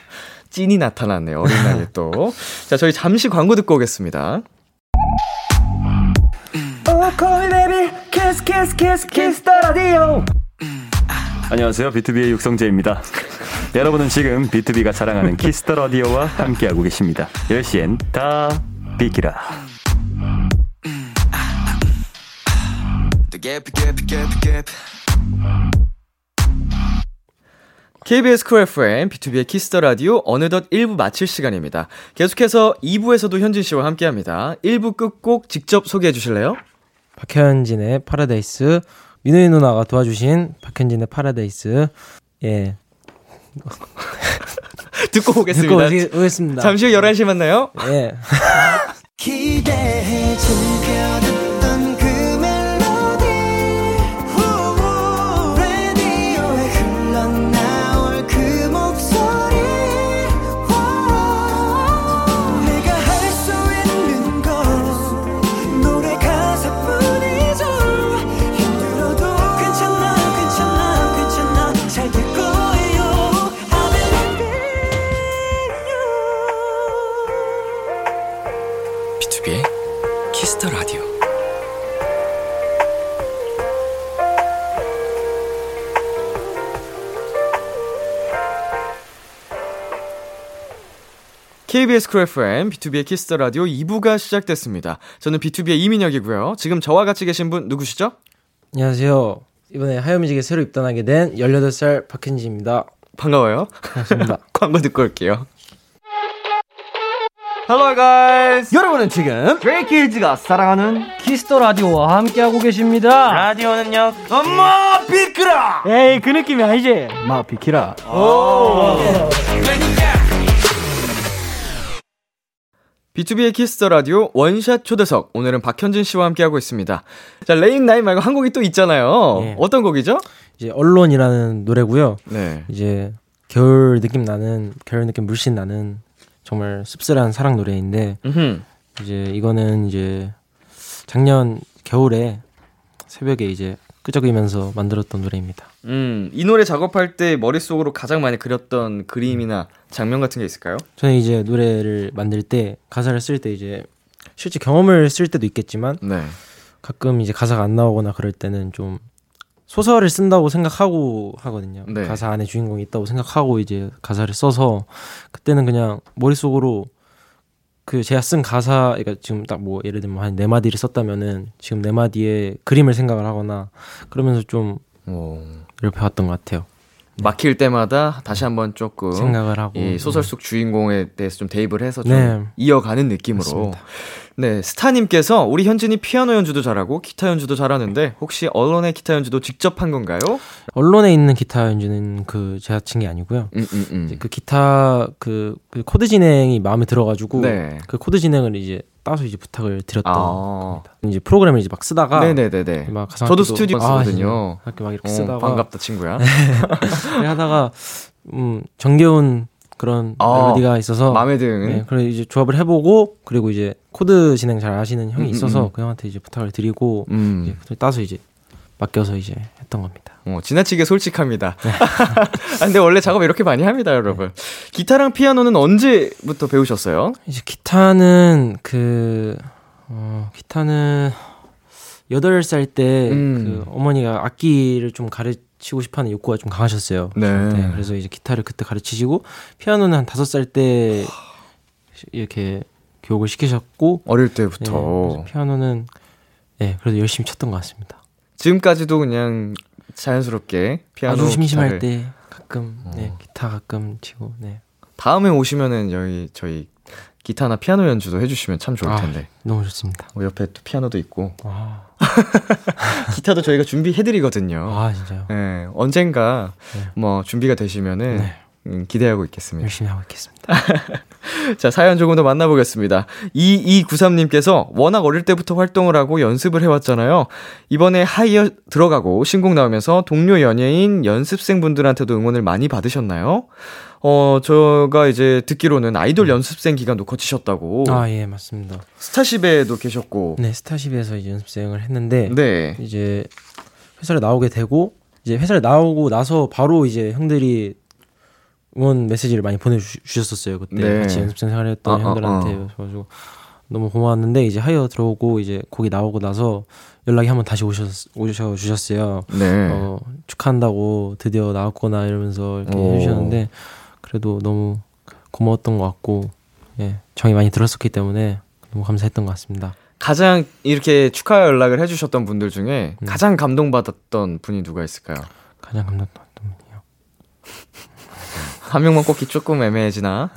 S2: 찐이 나타났네요. 어린 나이에 또. 자, 저희 잠시 광고 듣고 오겠습니다.
S4: 안녕하세요. BTOB의 육성재입니다. 여러분은 지금 BTOB가 자랑하는 Kiss the Radio와 함께하고 계십니다. 10시엔 다 비키라.
S2: KBS 쿨 FM, B2B의 키스터 라디오 어느덧 1부 마칠 시간입니다. 계속해서 2부에서도 현진 씨와 함께 합니다. 1부 끝곡 직접 소개해 주실래요?
S3: 박현진의 파라다이스, 민우이 누나가 도와주신 박현진의 파라다이스, 예.
S2: 듣고 오겠습니다.
S3: 듣고 오겠습니다.
S2: 잠시 후 11시 만나요.
S3: 예.
S2: KBS 쿨 FM, BTOB의 키스터 라디오 2부가 시작됐습니다. 저는 B2B의 이민혁이고요. 지금 저와 같이 계신 분 누구시죠?
S3: 안녕하세요. 이번에 하이어뮤직에 새로 입단하게 된 18살 박현진입니다.
S2: 반가워요.
S3: 반갑습니다.
S2: 광고 듣고 올게요.
S1: Hello guys. 여러분은 지금 스트레이 키즈가 사랑하는 Kiss the Radio와 함께하고 계십니다.
S5: 라디오는요. 엄마 비키라.
S1: 에이 그 느낌이 아니지. 마 비키라. 오.
S2: B2B의 키스터 라디오 원샷 초대석. 오늘은 박현진 씨와 함께하고 있습니다. 자, Rainy Night 말고 한 곡이 또 있잖아요. 네. 어떤 곡이죠?
S3: 이제 Alone이라는 노래고요. 네. 이제 겨울 느낌 나는 겨울 느낌 물씬 나는 정말 씁쓸한 사랑 노래인데 음흠. 이제 이거는 이제 작년 겨울에 새벽에 이제 끄적이면서 만들었던 노래입니다.
S2: 음, 이 노래 작업할 때 머릿속으로 가장 많이 그렸던 그림이나 장면 같은 게 있을까요?
S3: 저는 이제 노래를 만들 때 가사를 쓸 때 이제 실제 경험을 쓸 때도 있겠지만 네. 가끔 이제 가사가 안 나오거나 그럴 때는 좀 소설을 쓴다고 생각하고 하거든요. 네. 가사 안에 주인공이 있다고 생각하고 이제 가사를 써서 그때는 그냥 머릿속으로 그 제가 쓴 가사, 그러니까 지금 딱 뭐 예를 들면 한 네 마디를 썼다면은 지금 네 마디에 그림을 생각을 하거나 그러면서 좀 오. 이렇게 왔던 것 같아요.
S2: 네. 막힐 때마다 다시 한번 조금
S3: 생각을 하고
S2: 이 소설 속 주인공에 대해서 좀 대입을 해서 좀 네. 이어가는 느낌으로 맞습니다. 네, 스타님께서 우리 현진이 피아노 연주도 잘하고 기타 연주도 잘하는데 혹시 Alone의 기타 연주도 직접 한 건가요?
S3: Alone에 있는 기타 연주는 그 제가 친 게 아니고요. 음, 음, 음. 그 기타 그, 그, 코드 진행이 마음에 들어가지고 네. 그 코드 진행을 이제 따서 이제 부탁을 드렸던 아. 겁니다. 이제 프로그램을 이제 막 쓰다가
S2: 네네네네. 막 저도 스튜디오 쓰거든요.
S3: 아, 이렇게 막 이렇게 어, 쓰다가
S2: 반갑다 친구야.
S3: 네, 하다가 음 정겨운 그런 아, 멜로디가 있어서
S2: 마음에 드는.
S3: 네, 그래 이제 조합을 해보고 그리고 이제 코드 진행 잘 아시는 형이 음, 음 있어서 음, 그 형한테 이제 부탁을 드리고 음. 이제 따서 이제 맡겨서 이제 했던 겁니다.
S2: 어, 지나치게 솔직합니다. 네. 아, 근데 원래 작업 이렇게 많이 합니다, 여러분. 기타랑 피아노는 언제부터 배우셨어요?
S3: 이제 기타는 그 어, 기타는 8살 때 그 음. 어머니가 악기를 좀 가르치고 싶어 하는 욕구가 좀 강하셨어요. 네. 네. 그래서 이제 기타를 그때 가르치시고 피아노는 한 다섯 살때 이렇게 교육을 시키셨고
S2: 어릴 때부터
S3: 네, 피아노는 네 그래도 열심히 쳤던 것 같습니다.
S2: 지금까지도 그냥 자연스럽게 피아노
S3: 아주 심심할. 때 가끔 네 어. 기타 가끔 치고 네
S2: 다음에 오시면은 여기 저희 기타나 피아노 연주도 해주시면 참 좋을 아, 텐데.
S3: 아, 너무 좋습니다.
S2: 어, 옆에 또 피아노도 있고. 아. 기타도 저희가 준비해드리거든요.
S3: 아 진짜요?
S2: 네, 언젠가 네. 뭐 준비가 되시면은 네. 음, 기대하고 있겠습니다.
S3: 열심히 하고 있겠습니다.
S2: 자, 사연 조금 더 만나보겠습니다. 2293님께서 워낙 어릴 때부터 활동을 하고 연습을 해왔잖아요. 이번에 하이어 들어가고 신곡 나오면서 동료 연예인 연습생분들한테도 응원을 많이 받으셨나요? 어, 제가 이제 듣기로는 아이돌 음. 연습생 기간도 거치셨다고.
S3: 아, 예, 맞습니다.
S2: 스타쉽에도 계셨고.
S3: 네, 스타쉽에서 이제 연습생을 했는데. 네. 이제 회사를 나오게 되고, 이제 회사를 나오고 나서 바로 이제 형들이 응원 메시지를 많이 보내주셨었어요. 그때 네. 같이 연습생 생활했던 아, 형들한테. 아, 아. 그래가지고 너무 고마웠는데, 이제 하이어 들어오고, 이제 곡이 나오고 나서 연락이 한번 다시 오셨, 오셔 주셨어요. 네. 어, 축하한다고 드디어 나왔구나 이러면서 이렇게 오. 해주셨는데, 그래도 너무 고마웠던 것 같고 예, 정이 많이 들었었기 때문에 너무 감사했던 것 같습니다.
S2: 가장 이렇게 축하 연락을 해주셨던 분들 중에 음. 가장 감동받았던 분이 누가 있을까요?
S3: 가장 감동받았던 분이요.
S2: 한 명만 꼽기 조금 애매해지나?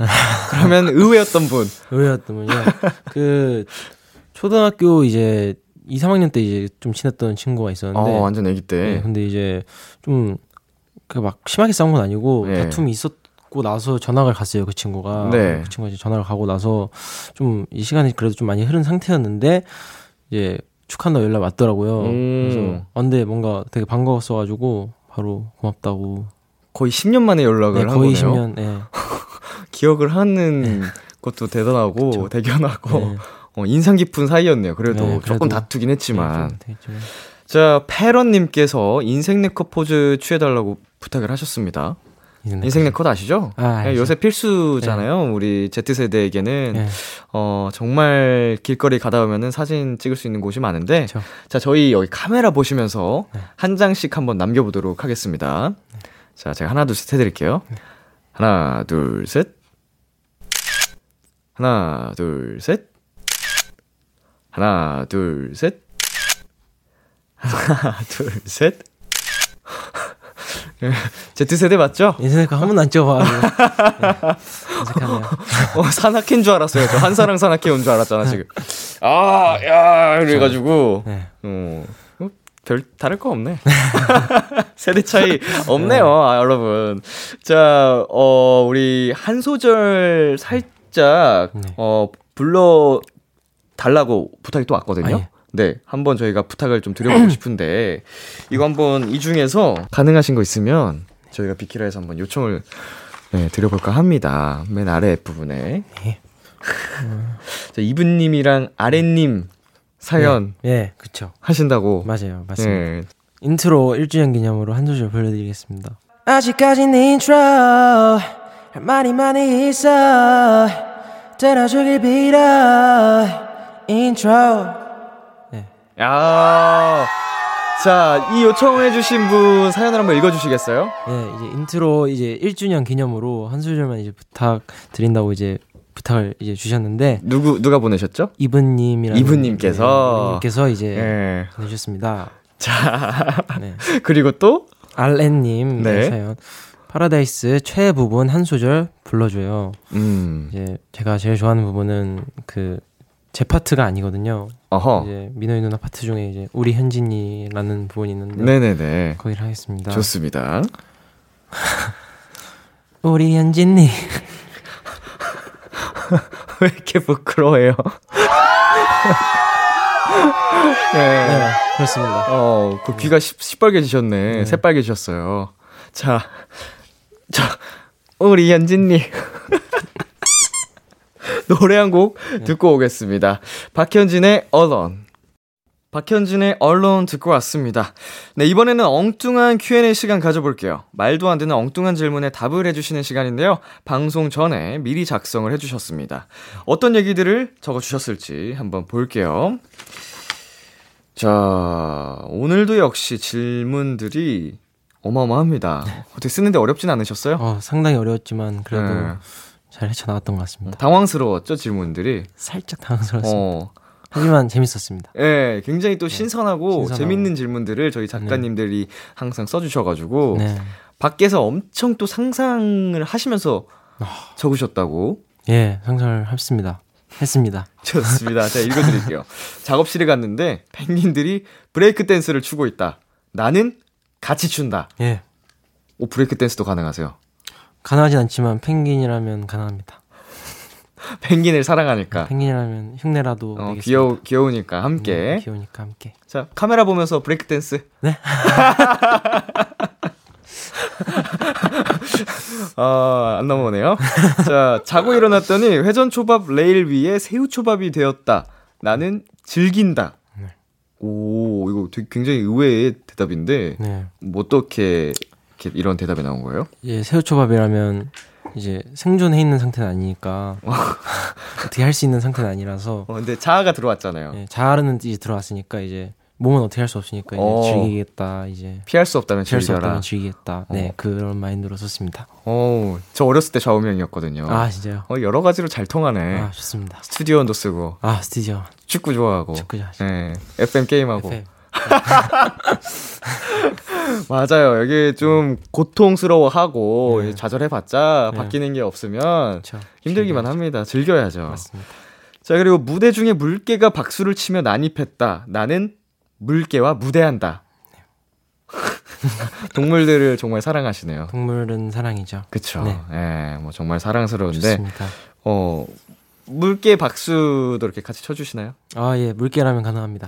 S2: 그러면 의외였던 분.
S3: 의외였던 분이요. 그 초등학교 이제 2, 3학년 때 이제 좀 친했던 친구가 있었는데.
S2: 어, 완전 애기 때.
S3: 네, 근데 이제 좀 그 막 심하게 싸운 건 아니고 네. 다툼이 있었 받고 나서 전학을 갔어요 그 친구가 네. 그 친구가 이제 전학을 가고 나서 좀 이 시간이 그래도 좀 많이 흐른 상태였는데 이제 축하한다 연락 왔더라고요 음. 그래서 아, 근데 뭔가 되게 반가웠어가지고 바로 고맙다고
S2: 거의 10년 만에 연락을 네, 한
S3: 거의
S2: 거네요
S3: 10년 네.
S2: 기억을 하는 네. 것도 대단하고 그쵸. 대견하고 네. 어, 인상 깊은 사이였네요 그래도, 네, 그래도 조금 다투긴 했지만 네, 자 패런님께서 인생 네컷 포즈 취해달라고 부탁을 하셨습니다 인생 네컷 아시죠? 아, 네, 요새 필수잖아요. 네. 우리 Z세대에게는 네. 어 정말 길거리 가다 보면은 사진 찍을 수 있는 곳이 많은데 그쵸. 자, 저희 여기 카메라 보시면서 네. 한 장씩 한번 남겨 보도록 하겠습니다. 네. 자, 제가 하나 둘 셋 해 드릴게요. 네. 하나, 둘, 셋. 하나, 둘, 셋. 하나, 둘, 셋. 하나, 둘, 셋. Z세대 맞죠?
S3: 인생네컷 한 번도 안 찍어봐.
S2: 네, 어, 산악회인 줄 알았어요. 저 한사랑 산악회 온 줄 알았잖아, 지금. 아, 야, 그래가지고. 네. 어, 어, 별, 다를 거 없네. 세대 차이 없네요, 아, 여러분. 자, 어, 우리 한 소절 살짝, 네. 어, 불러 달라고 부탁이 또 왔거든요. 아, 예. 네, 한번 저희가 부탁을 좀 드려보고 싶은데 이거 한번 이 중에서 가능하신 거 있으면 저희가 비키라에서 한번 요청을 네, 드려볼까 합니다. 맨 아래 부분에. 네. 자, 이분님이랑 아랫님 사연.
S3: 네, 네 그쵸.
S2: 하신다고.
S3: 맞아요, 맞습니다. 네. 인트로 1주년 기념으로 한 소절 불러드리겠습니다. 아직까진 인트로 할 말이 많이 있어 들어주길 빌어 인트로
S2: 야. 자, 이 요청해주신 분 사연을 한번 읽어주시겠어요?
S3: 네, 이제 인트로 이제 1주년 기념으로 한 소절만 이제 부탁드린다고 이제 부탁을 이제 주셨는데
S2: 누구 누가 보내셨죠?
S3: 이분님이랑
S2: 이분님께서
S3: 네, 이분님께서 이제 네. 보내주셨습니다.
S2: 자, 네. 그리고 또
S3: 알렌님 네. 사연. 파라다이스 최애 부분 한 소절 불러줘요.
S2: 음.
S3: 이제 제가 제일 좋아하는 부분은 그 제 파트가 아니거든요.
S2: 어허.
S3: 이제 민호이 누나 파트 중에 이제 우리 현진이라는 부분이 있는데
S2: 네네네.
S3: 거기를 하겠습니다.
S2: 좋습니다.
S3: 우리 현진이
S2: 왜 이렇게 부끄러워해요?
S3: 네. 네. 그렇습니다.
S2: 어, 그 귀가 시, 시뻘개지셨네. 네. 새빨개지셨어요. 자, 자, 우리 현진님. 노래 한곡 네. 듣고 오겠습니다. 박현진의 Alone. 박현진의 언론 듣고 왔습니다. 네, 이번에는 엉뚱한 Q&A 시간 가져볼게요. 말도 안 되는 엉뚱한 질문에 답을 해주시는 시간인데요. 방송 전에 미리 작성을 해주셨습니다. 어떤 얘기들을 적어주셨을지 한번 볼게요. 자, 오늘도 역시 질문들이 어마어마합니다. 어떻게 쓰는데 어렵진 않으셨어요?
S3: 어, 상당히 어려웠지만 그래도 네. 잘 헤쳐나갔던 것 같습니다.
S2: 당황스러웠죠, 질문들이?
S3: 살짝 당황스러웠습니다. 어. 하지만 재밌었습니다.
S2: 예, 네, 굉장히 또 신선하고, 네, 신선하고, 재밌는 질문들을 저희 작가님들이 네. 항상 써주셔가지고, 네. 밖에서 엄청 또 상상을 하시면서 어... 적으셨다고.
S3: 예, 상상을 했습니다. 했습니다.
S2: 좋습니다. 제가 읽어드릴게요. 작업실에 갔는데, 펭귄들이 브레이크 댄스를 추고 있다. 나는 같이 춘다.
S3: 예.
S2: 오, 브레이크 댄스도 가능하세요?
S3: 가능하진 않지만 펭귄이라면 가능합니다.
S2: 펭귄을 사랑하니까.
S3: 펭귄이라면 흉내라도
S2: 어, 귀여 귀여우니까 함께.
S3: 네, 귀여우니까 함께.
S2: 자 카메라 보면서 브레이크 댄스.
S3: 네.
S2: 아, 안 넘어오네요. 자, 자고 일어났더니 회전 초밥 레일 위에 새우 초밥이 되었다. 나는 즐긴다. 네. 오, 이거 되게 굉장히 의외의 대답인데.
S3: 네.
S2: 뭐 어떻게 이런 대답이 나온 거예요?
S3: 예, 새우 초밥이라면 이제 생존해 있는 상태는 아니니까 어떻게 할 수 있는 상태는 아니라서.
S2: 어, 근데 자아가 들어왔잖아요.
S3: 예, 자아는 이제 들어왔으니까 이제 몸은 어떻게 할 수 없으니까 이제 어. 즐기겠다 이제
S2: 피할 수 없다면
S3: 피할
S2: 즐겨라. 수 없다면
S3: 즐기겠다. 네 어. 그런 마인드로 썼습니다.
S2: 어, 저 어렸을 때 좌우명이었거든요.
S3: 아 진짜요?
S2: 어, 여러 가지로 잘 통하네.
S3: 아 좋습니다.
S2: 스튜디오원도 쓰고.
S3: 아 스튜디오.
S2: 축구 좋아하고.
S3: 축구 좋아하시고.
S2: 네, FM 게임하고. FM. 맞아요. 여기 좀 고통스러워하고 네. 좌절해봤자 네. 바뀌는 게 없으면 그쵸. 힘들기만 합니다. 즐겨야죠.
S3: 맞습니다.
S2: 자 그리고 무대 중에 물개가 박수를 치며 난입했다. 나는 물개와 무대한다. 동물들을 정말 사랑하시네요.
S3: 동물은 사랑이죠.
S2: 그쵸. 네. 예, 뭐 정말 사랑스러운데.
S3: 좋습니다.
S2: 어, 물개 박수도 이렇게 같이 쳐주시나요?
S3: 아, 예, 물개라면 가능합니다.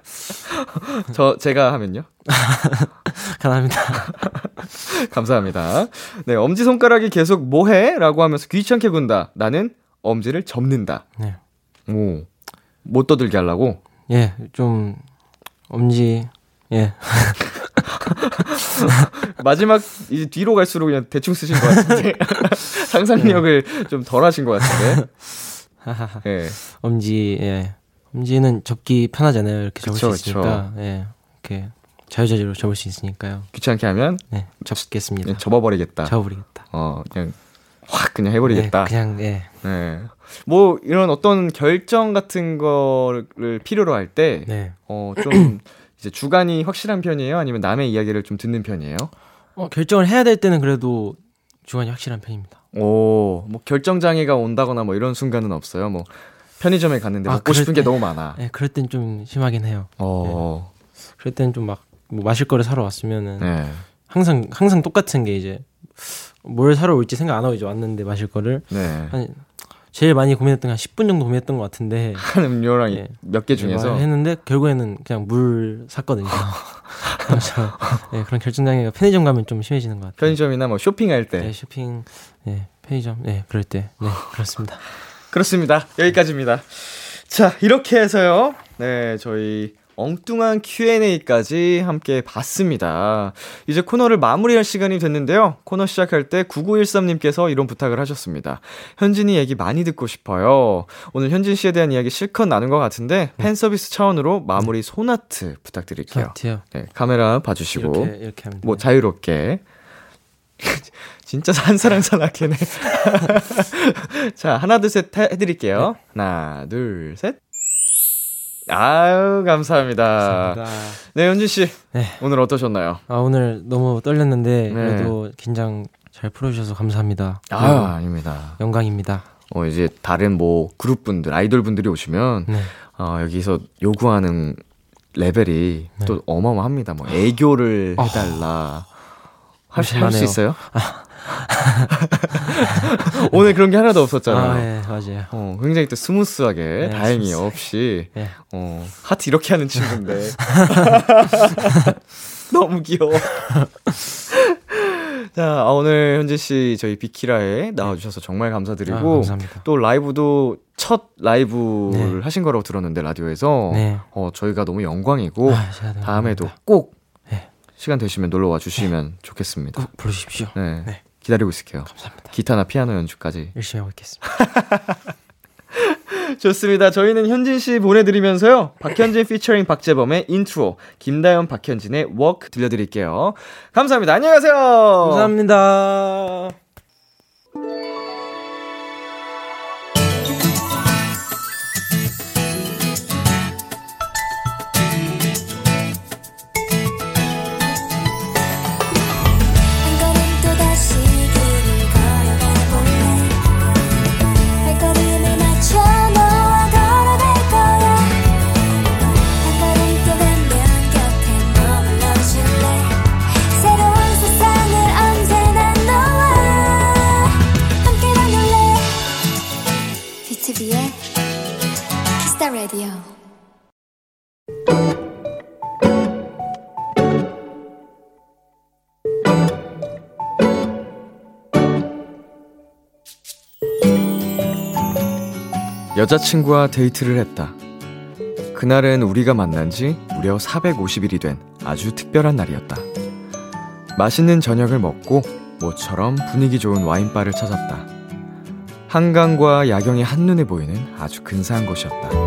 S2: 저, 제가 하면요?
S3: 가능합니다.
S2: 감사합니다. 네, 엄지손가락이 계속 뭐해? 라고 하면서 귀찮게 군다. 나는 엄지를 접는다.
S3: 네.
S2: 오, 못 떠들게 하려고?
S3: 예, 좀, 엄지, 예.
S2: 마지막 이제 뒤로 갈수록 그냥 대충 쓰신 것 같은데 상상력을 좀 덜하신 것 같은데.
S3: 예. 엄지 예. 엄지는 접기 편하잖아요. 이렇게 접을 그쵸, 수 있으니까. 그쵸. 예. 이렇게 자유자재로 접을 수 있으니까요.
S2: 귀찮게 하면
S3: 네, 접겠습니다.
S2: 네, 접어버리겠다.
S3: 접어버리겠다.
S2: 어, 그냥 확 그냥 해버리겠다.
S3: 네, 그냥 예.
S2: 네. 뭐 이런 어떤 결정 같은 거를 필요로 할 때,
S3: 네.
S2: 어좀 이제 주관이 확실한 편이에요? 아니면 남의 이야기를 좀 듣는 편이에요?
S3: 어, 결정을 해야 될 때는 그래도 주관이 확실한 편입니다.
S2: 오, 뭐 결정 장애가 온다거나 뭐 이런 순간은 없어요. 뭐 편의점에 갔는데 아, 먹고 싶은 때, 게 너무 많아.
S3: 네, 그럴 땐 좀 심하긴 해요.
S2: 어.
S3: 네. 그럴 땐 좀 막 뭐 마실 거를 사러 왔으면은 네. 항상 항상 똑같은 게 이제 뭘 사러 올지 생각 안 하고 이제 왔는데 마실 거를
S2: 네.
S3: 한 제일 많이 고민했던 한 10분 정도 고민했던 것 같은데
S2: 한 음료랑 예, 몇개 중에서
S3: 했는데 결국에는 그냥 물 샀거든요. 그래서 예, 그런 결정장애가 편의점 가면 좀 심해지는 것 같아요.
S2: 편의점이나 뭐 쇼핑할 때.
S3: 네, 쇼핑, 네, 편의점, 네, 그럴 때, 네, 그렇습니다.
S2: 그렇습니다. 여기까지입니다. 자, 이렇게 해서요. 네, 저희 엉뚱한 Q&A까지 함께 봤습니다. 이제 코너를 마무리할 시간이 됐는데요. 코너 시작할 때 9913님께서 이런 부탁을 하셨습니다. 현진이 얘기 많이 듣고 싶어요. 오늘 현진 씨에 대한 이야기 실컷 나눈 것 같은데 팬 서비스 차원으로 마무리 소나트 부탁드릴게요. 네, 카메라 봐주시고
S3: 이렇게, 이렇게
S2: 뭐 자유롭게. 진짜 한사랑사나케네. 자, 하나, 둘, 셋 해드릴게요. 네. 하나, 둘, 셋. 아유, 감사합니다. 감사합니다. 네, 현진 씨. 네. 오늘 어떠셨나요?
S3: 아, 오늘 너무 떨렸는데, 네. 그래도 긴장 잘 풀어주셔서 감사합니다.
S2: 아, 네. 아닙니다.
S3: 영광입니다.
S2: 어, 이제 다른 뭐 그룹 분들, 아이돌 분들이 오시면, 네. 어, 여기서 요구하는 레벨이 네. 또 어마어마합니다. 뭐, 애교를 어. 해달라. 어. 할수 있어요? 오늘 그런 게 하나도 없었잖아요.
S3: 아, 네, 맞아요.
S2: 어, 굉장히 또 스무스하게 네, 다행히 스무스. 없이 네. 어, 하트 이렇게 하는 친구인데 너무 귀여워. 자, 아, 오늘 현진 씨 저희 비키라에 나와주셔서 정말 감사드리고 아, 또 라이브도 첫 라이브를 네. 하신 거라고 들었는데 라디오에서 네. 어, 저희가 너무 영광이고 아, 다음에도 꼭 네. 시간 되시면 놀러 와 주시면 네. 좋겠습니다.
S3: 꼭 부르십시오.
S2: 네. 네. 기다리고 있을게요.
S3: 감사합니다.
S2: 기타나 피아노 연주까지
S3: 열심히 하고 있겠습니다.
S2: 좋습니다. 저희는 현진 씨 보내드리면서요. 박현진 피처링 박재범의 인트로, 김다연 박현진의 Walk 들려드릴게요. 감사합니다. 안녕히 가세요.
S3: 감사합니다.
S2: 여자친구와 데이트를 했다. 그날은 우리가 만난 지 무려 450일이 된 아주 특별한 날이었다. 맛있는 저녁을 먹고 모처럼 분위기 좋은 와인바를 찾았다. 한강과 야경이 한눈에 보이는 아주 근사한 곳이었다.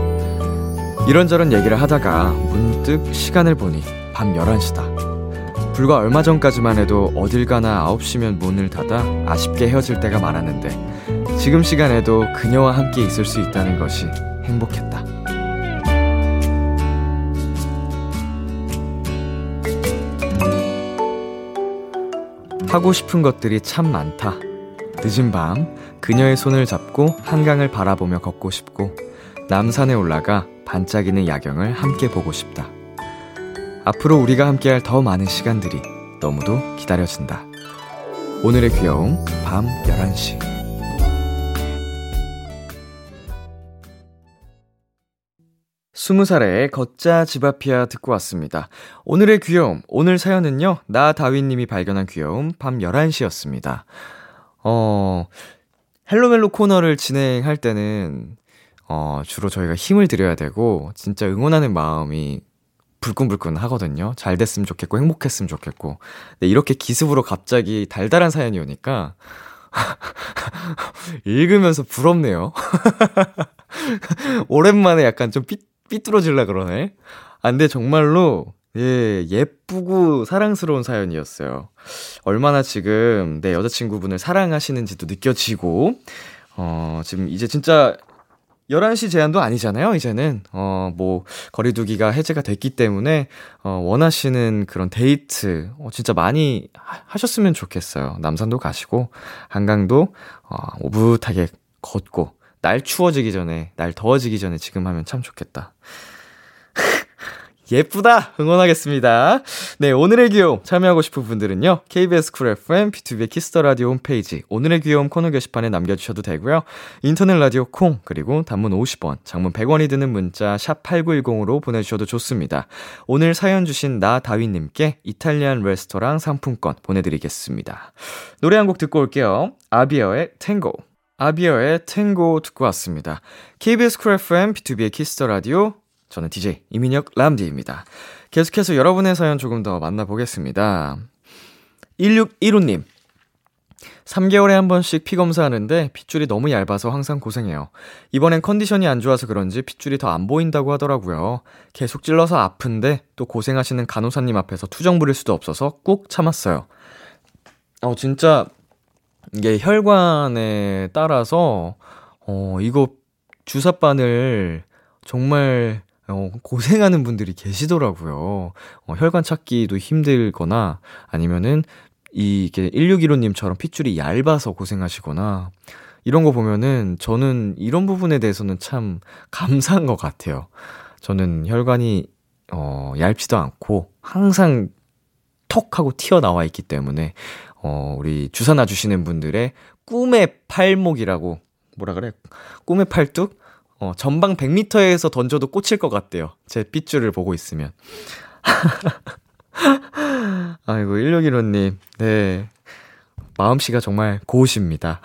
S2: 이런저런 얘기를 하다가 문득 시간을 보니 밤 11시다. 불과 얼마 전까지만 해도 어딜 가나 9시면 문을 닫아 아쉽게 헤어질 때가 많았는데 지금 시간에도 그녀와 함께 있을 수 있다는 것이 행복했다. 하고 싶은 것들이 참 많다. 늦은 밤, 그녀의 손을 잡고 한강을 바라보며 걷고 싶고, 남산에 올라가 반짝이는 야경을 함께 보고 싶다. 앞으로 우리가 함께할 더 많은 시간들이 너무도 기다려진다. 오늘의 귀여움, 밤 11시. 스무 살의 걷자 집앞이야 듣고 왔습니다. 오늘의 귀여움, 오늘 사연은요, 나 다윈님이 발견한 귀여움, 밤 11시였습니다. 어, 헬로멜로 코너를 진행할 때는, 어, 주로 저희가 힘을 드려야 되고, 진짜 응원하는 마음이 불끈불끈 하거든요. 잘 됐으면 좋겠고, 행복했으면 좋겠고. 근데 이렇게 기습으로 갑자기 달달한 사연이 오니까, 읽으면서 부럽네요. 오랜만에 약간 좀 삐, 삐뚤어질라 그러네. 아, 근데 정말로, 예, 예쁘고 사랑스러운 사연이었어요. 얼마나 지금 내 여자친구분을 사랑하시는지도 느껴지고, 어, 지금 이제 진짜 11시 제한도 아니잖아요, 이제는. 어, 뭐, 거리두기가 해제가 됐기 때문에, 어, 원하시는 그런 데이트, 어, 진짜 많이 하셨으면 좋겠어요. 남산도 가시고, 한강도, 어, 오붓하게 걷고, 날 추워지기 전에, 날 더워지기 전에 지금 하면 참 좋겠다. 예쁘다! 응원하겠습니다. 네, 오늘의 귀여움 참여하고 싶은 분들은요. KBS 쿨 FM, B2B 키스터 라디오 홈페이지 오늘의 귀여움 코너 게시판에 남겨주셔도 되고요. 인터넷 라디오 콩, 그리고 단문 50원, 장문 100원이 드는 문자 샵 8910으로 보내주셔도 좋습니다. 오늘 사연 주신 나 다윈님께 이탈리안 레스토랑 상품권 보내드리겠습니다. 노래 한 곡 듣고 올게요. ABIR의 Tango. ABIR의 Tango 듣고 왔습니다. KBS 쿨 FM, B2B의 키스터 라디오, 저는 DJ 이민혁 람디입니다. 계속해서 여러분의 사연 조금 더 만나보겠습니다. 1615님. 3개월에 한 번씩 피 검사하는데 핏줄이 너무 얇아서 항상 고생해요. 이번엔 컨디션이 안 좋아서 그런지 핏줄이 더 안 보인다고 하더라고요. 계속 찔러서 아픈데 또 고생하시는 간호사님 앞에서 투정 부릴 수도 없어서 꾹 참았어요. 어, 진짜 이게 혈관에 따라서 어 이거 주사바늘 정말 어, 고생하는 분들이 계시더라고요. 어, 혈관 찾기도 힘들거나 아니면은 이게 1615님처럼 핏줄이 얇아서 고생하시거나 이런 거 보면은 저는 이런 부분에 대해서는 참 감사한 것 같아요. 저는 혈관이 어, 얇지도 않고 항상 톡 하고 튀어나와 있기 때문에 어, 우리 주사 놔주시는 분들의 꿈의 팔목이라고 뭐라 그래? 꿈의 팔뚝? 어, 전방 100m에서 던져도 꽂힐 것 같대요. 제 핏줄을 보고 있으면. 아이고, 1615님. 네. 마음씨가 정말 고우십니다.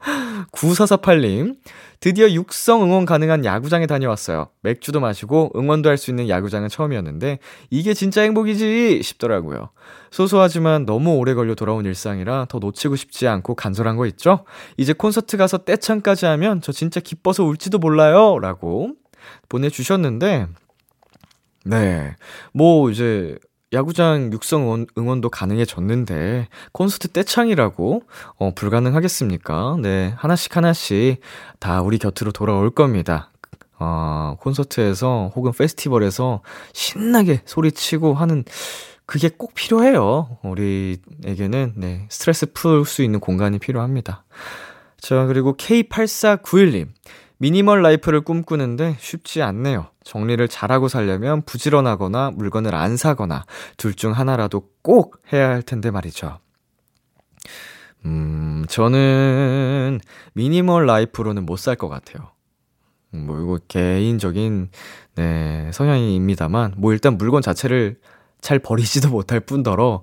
S2: 9448님. 드디어 육성 응원 가능한 야구장에 다녀왔어요. 맥주도 마시고 응원도 할 수 있는 야구장은 처음이었는데 이게 진짜 행복이지 싶더라고요. 소소하지만 너무 오래 걸려 돌아온 일상이라 더 놓치고 싶지 않고 간절한 거 있죠? 이제 콘서트 가서 떼창까지 하면 저 진짜 기뻐서 울지도 몰라요. 라고 보내주셨는데, 네. 뭐 이제 야구장 육성 응원, 응원도 가능해졌는데 콘서트 떼창이라고 어 불가능하겠습니까? 네 하나씩 하나씩 다 우리 곁으로 돌아올 겁니다. 어 콘서트에서 혹은 페스티벌에서 신나게 소리치고 하는 그게 꼭 필요해요. 우리에게는 네 스트레스 풀 수 있는 공간이 필요합니다. 자 그리고 K8491님 미니멀 라이프를 꿈꾸는데 쉽지 않네요. 정리를 잘하고 살려면 부지런하거나 물건을 안 사거나 둘 중 하나라도 꼭 해야 할 텐데 말이죠. 음, 저는 미니멀 라이프로는 못 살 것 같아요. 음, 뭐, 이거 개인적인, 네, 성향입니다만, 뭐, 일단 물건 자체를 잘 버리지도 못할 뿐더러,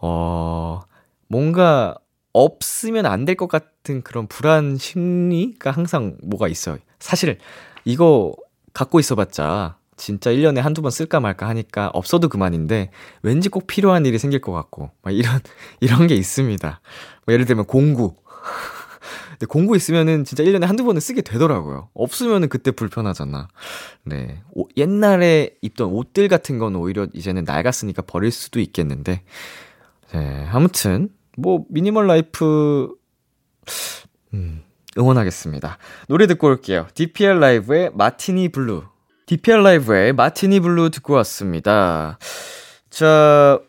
S2: 어, 뭔가 없으면 안 될 것 같은 그런 불안 심리가 항상 뭐가 있어요. 사실 이거 갖고 있어 봤자 진짜 1년에 한두 번 쓸까 말까 하니까 없어도 그만인데 왠지 꼭 필요한 일이 생길 것 같고 막 이런 이런 게 있습니다. 뭐 예를 들면 공구. 근데 공구 있으면은 진짜 1년에 한두 번은 쓰게 되더라고요. 없으면은 그때 불편하잖아. 네. 오, 옛날에 입던 옷들 같은 건 오히려 이제는 낡았으니까 버릴 수도 있겠는데. 네. 아무튼 뭐 미니멀 라이프 음, 응원하겠습니다. 노래 듣고 올게요. DPR 라이브의 마티니 블루. DPR 라이브의 마티니 블루 듣고 왔습니다. 자,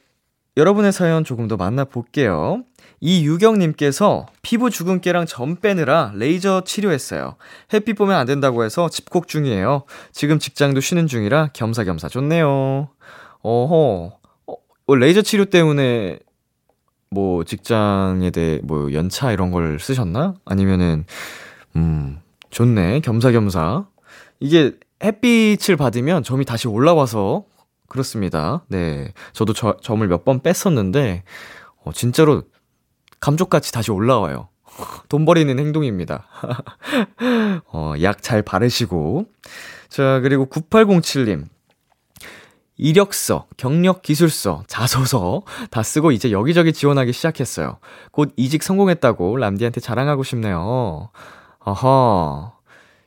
S2: 여러분의 사연 조금 더 만나볼게요. 이유경님께서 피부 주근깨랑 점 빼느라 레이저 치료했어요. 햇빛 보면 안 된다고 해서 집콕 중이에요. 지금 직장도 쉬는 중이라 겸사겸사 좋네요. 어허. 어, 레이저 치료 때문에 뭐 직장에 대해 뭐 연차 이런 걸 쓰셨나? 아니면은 음 좋네 겸사겸사 이게 햇빛을 받으면 점이 다시 올라와서 그렇습니다. 네 저도 저, 점을 몇 번 뺐었는데 어, 진짜로 감쪽같이 다시 올라와요. 돈 버리는 행동입니다. 어, 약 잘 바르시고. 자, 그리고 9807님. 이력서, 경력 기술서, 자소서 다 쓰고 이제 여기저기 지원하기 시작했어요. 곧 이직 성공했다고 람디한테 자랑하고 싶네요. 어허.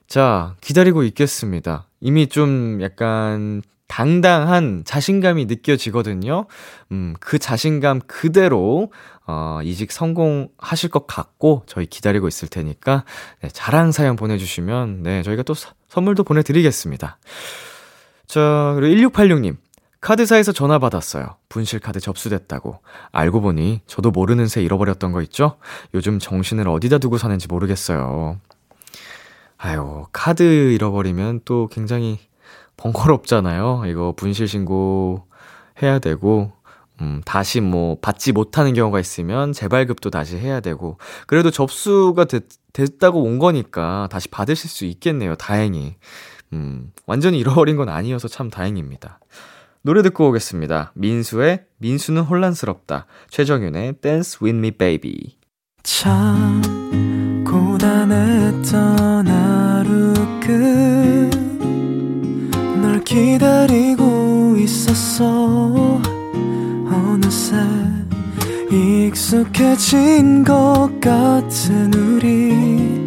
S2: 자, 기다리고 있겠습니다. 이미 좀 약간 당당한 자신감이 느껴지거든요. 음, 그 자신감 그대로, 어, 이직 성공하실 것 같고, 저희 기다리고 있을 테니까, 네, 자랑 사연 보내주시면, 네, 저희가 또 서, 선물도 보내드리겠습니다. 자, 그리고 1686님. 카드사에서 전화 받았어요. 분실카드 접수됐다고. 알고 보니 저도 모르는 새 잃어버렸던 거 있죠? 요즘 정신을 어디다 두고 사는지 모르겠어요. 아유, 카드 잃어버리면 또 굉장히 번거롭잖아요. 이거 분실 신고 해야 되고, 음, 다시 뭐 받지 못하는 경우가 있으면 재발급도 다시 해야 되고, 그래도 접수가 됐, 됐다고 온 거니까 다시 받으실 수 있겠네요. 다행히. 음, 완전히 잃어버린 건 아니어서 참 다행입니다. 노래 듣고 오겠습니다. 민수의 민수는 혼란스럽다. 최정윤의 Dance With Me Baby. 참 고단했던 하루 끝널 기다리고 있었어 어느새 익숙해진 것 같은 우리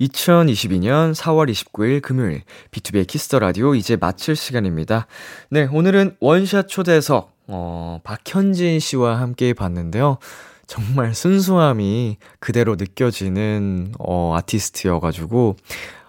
S2: 2022년 4월 29일 금요일 B2B의 키스터 라디오 이제 마칠 시간입니다. 네, 오늘은 원샷 초대석 어, 박현진 씨와 함께 봤는데요. 정말 순수함이 그대로 느껴지는 어, 아티스트여 가지고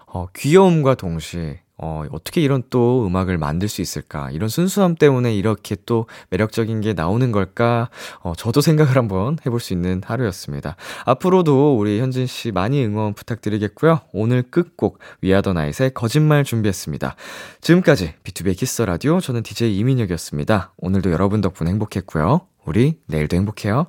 S2: 어, 귀여움과 동시에 어, 어떻게 이런 또 음악을 만들 수 있을까? 이런 순수함 때문에 이렇게 또 매력적인 게 나오는 걸까? 어, 저도 생각을 한번 해볼 수 있는 하루였습니다. 앞으로도 우리 현진 씨 많이 응원 부탁드리겠고요. 오늘 끝곡 위아더 나잇의 거짓말 준비했습니다. 지금까지 B2B 키스 라디오 저는 DJ 이민혁이었습니다. 오늘도 여러분 덕분에 행복했고요. 우리 내일도 행복해요.